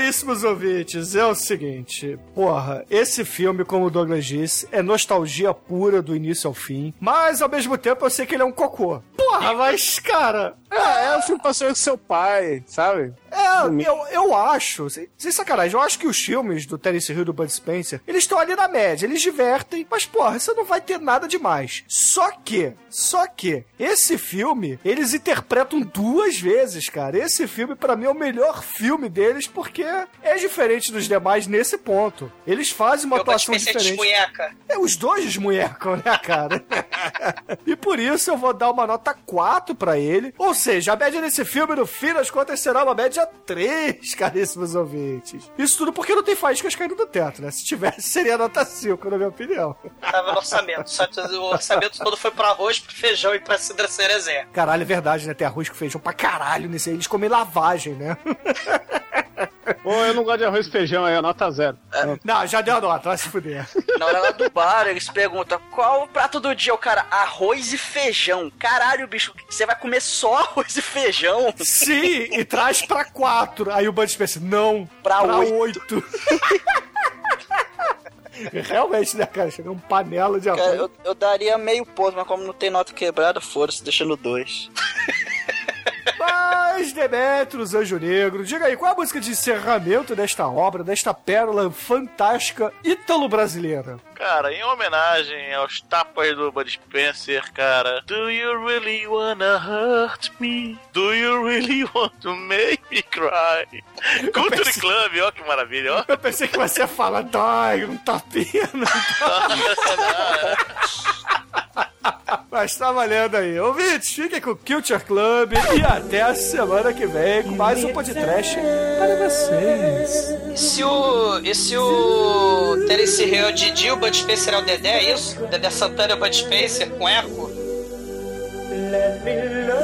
Caríssimos ouvintes, é o seguinte, porra, esse filme, como o Douglas disse, é nostalgia pura do início ao fim, mas ao mesmo tempo eu sei que ele é um cocô. Porra, mas, cara, É, é um filme ser com seu pai, sabe? é, eu, eu acho, sem, sem sacanagem, eu acho que os filmes do Terence Hill e do Bud Spencer, eles estão ali na média, eles divertem, mas, porra, você não vai ter nada demais. Só que, só que, esse filme, eles interpretam duas vezes, cara. Esse filme, pra mim, é o melhor filme deles, porque é diferente dos demais nesse ponto. Eles fazem uma Eu atuação de diferente. desmunheca. É, os dois desmunhecam, né, cara? e por isso eu vou dar uma nota 4 pra ele. Ou seja, a média desse filme, no fim das contas, será uma média 3, caríssimos ouvintes. Isso tudo porque não tem faíscas caindo do teto, né? Se tivesse, seria nota 5, na minha opinião. Tava no orçamento. Que o orçamento todo foi pro arroz, pro feijão e pra cidra cerezé. Caralho, é verdade, né? Tem arroz com feijão pra caralho nesse aí. Eles comem lavagem, né? Pô, eu não gosto de arroz e feijão aí, é nota zero. não, já deu a nota, vai se fuder. Na hora lá do bar, eles perguntam qual o prato do dia? O cara, arroz e feijão. Caralho, bicho, você vai comer só arroz e feijão? Sim, e traz pra 4. Aí o Bud Spencer, não, Pra pra oito. 8. Realmente, né, cara? Chega um panela de arroz. Cara, eu, eu daria meio ponto, mas como não tem nota quebrada, foda-se, mas, Demetros Anjo Negro, diga aí, qual é a música de encerramento desta obra, desta pérola fantástica ítalo-brasileira? Cara, em homenagem aos tapas do Bud Spencer, cara. Do you really wanna hurt me? Do you really want to make me cry? Culture pensei... Club, ó que maravilha, ó. Eu pensei que você ia falar, dói, um tapinha. Não. Mas tá valendo aí. Ouvintes, fiquem com o Culture Club e até a semana que vem com mais um podcast para vocês. E se o. E se o. Terence Hill de Dil, Bud Spencer é o Dedé, é isso? Dedé Santana é o Bud Spencer com eco? Let me love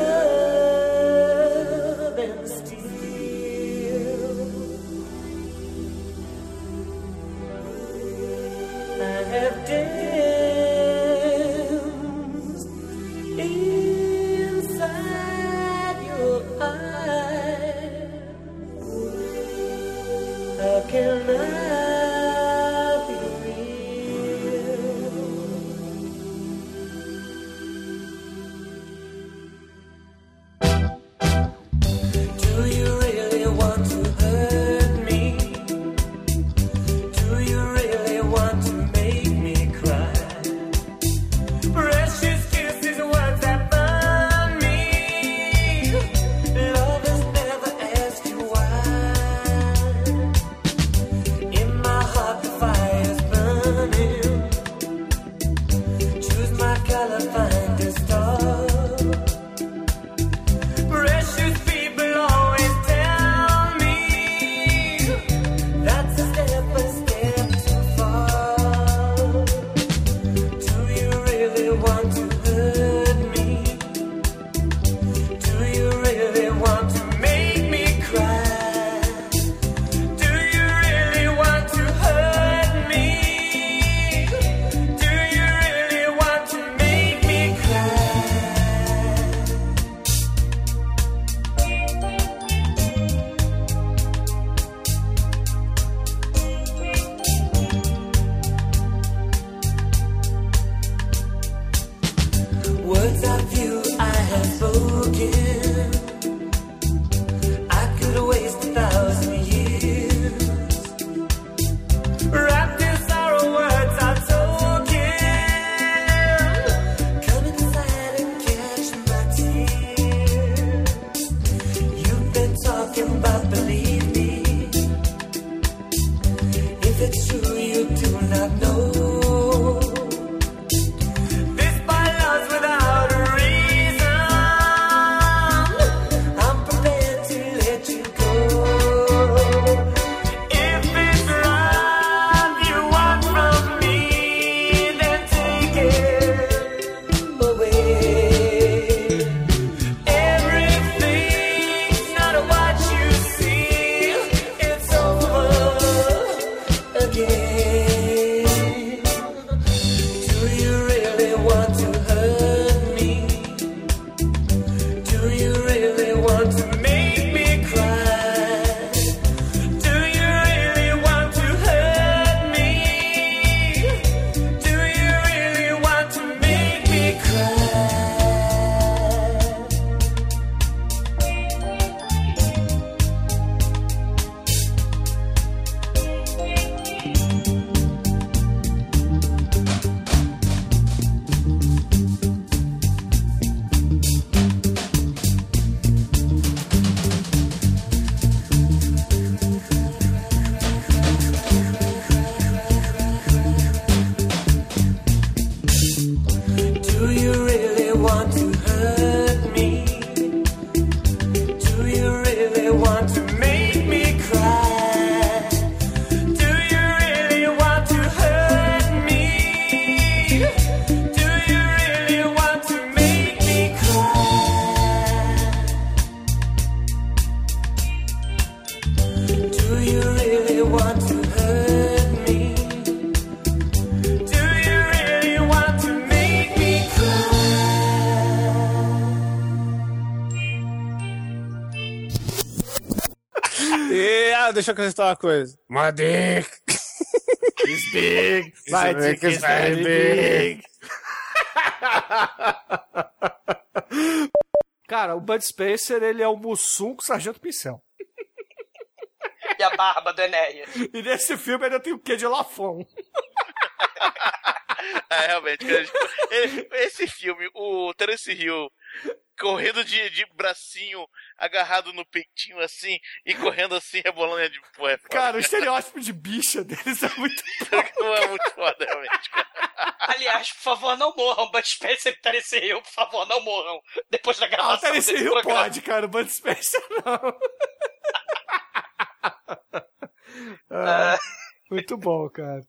deixa eu acrescentar uma coisa. My dick is big. My dick is very big. Cara, o Bud Spencer, ele é o Mussum com o Sargento Pincel. E a barba do Enéas. E nesse filme ainda tem o quê de Lafon? é, realmente. Esse filme, o Terence Hill correndo de, de bracinho agarrado no peitinho assim e correndo assim, rebolando é de pô, é foda. Cara, o estereótipo de bicha deles é muito é muito foda, realmente. Cara. Aliás, por favor, não morram. Bud Spencer e Terence Hill, por favor, não morram. Depois da Ah, gravação Terence desse Hill programa. pode, cara. Bud Spencer não. Ah, muito bom, cara.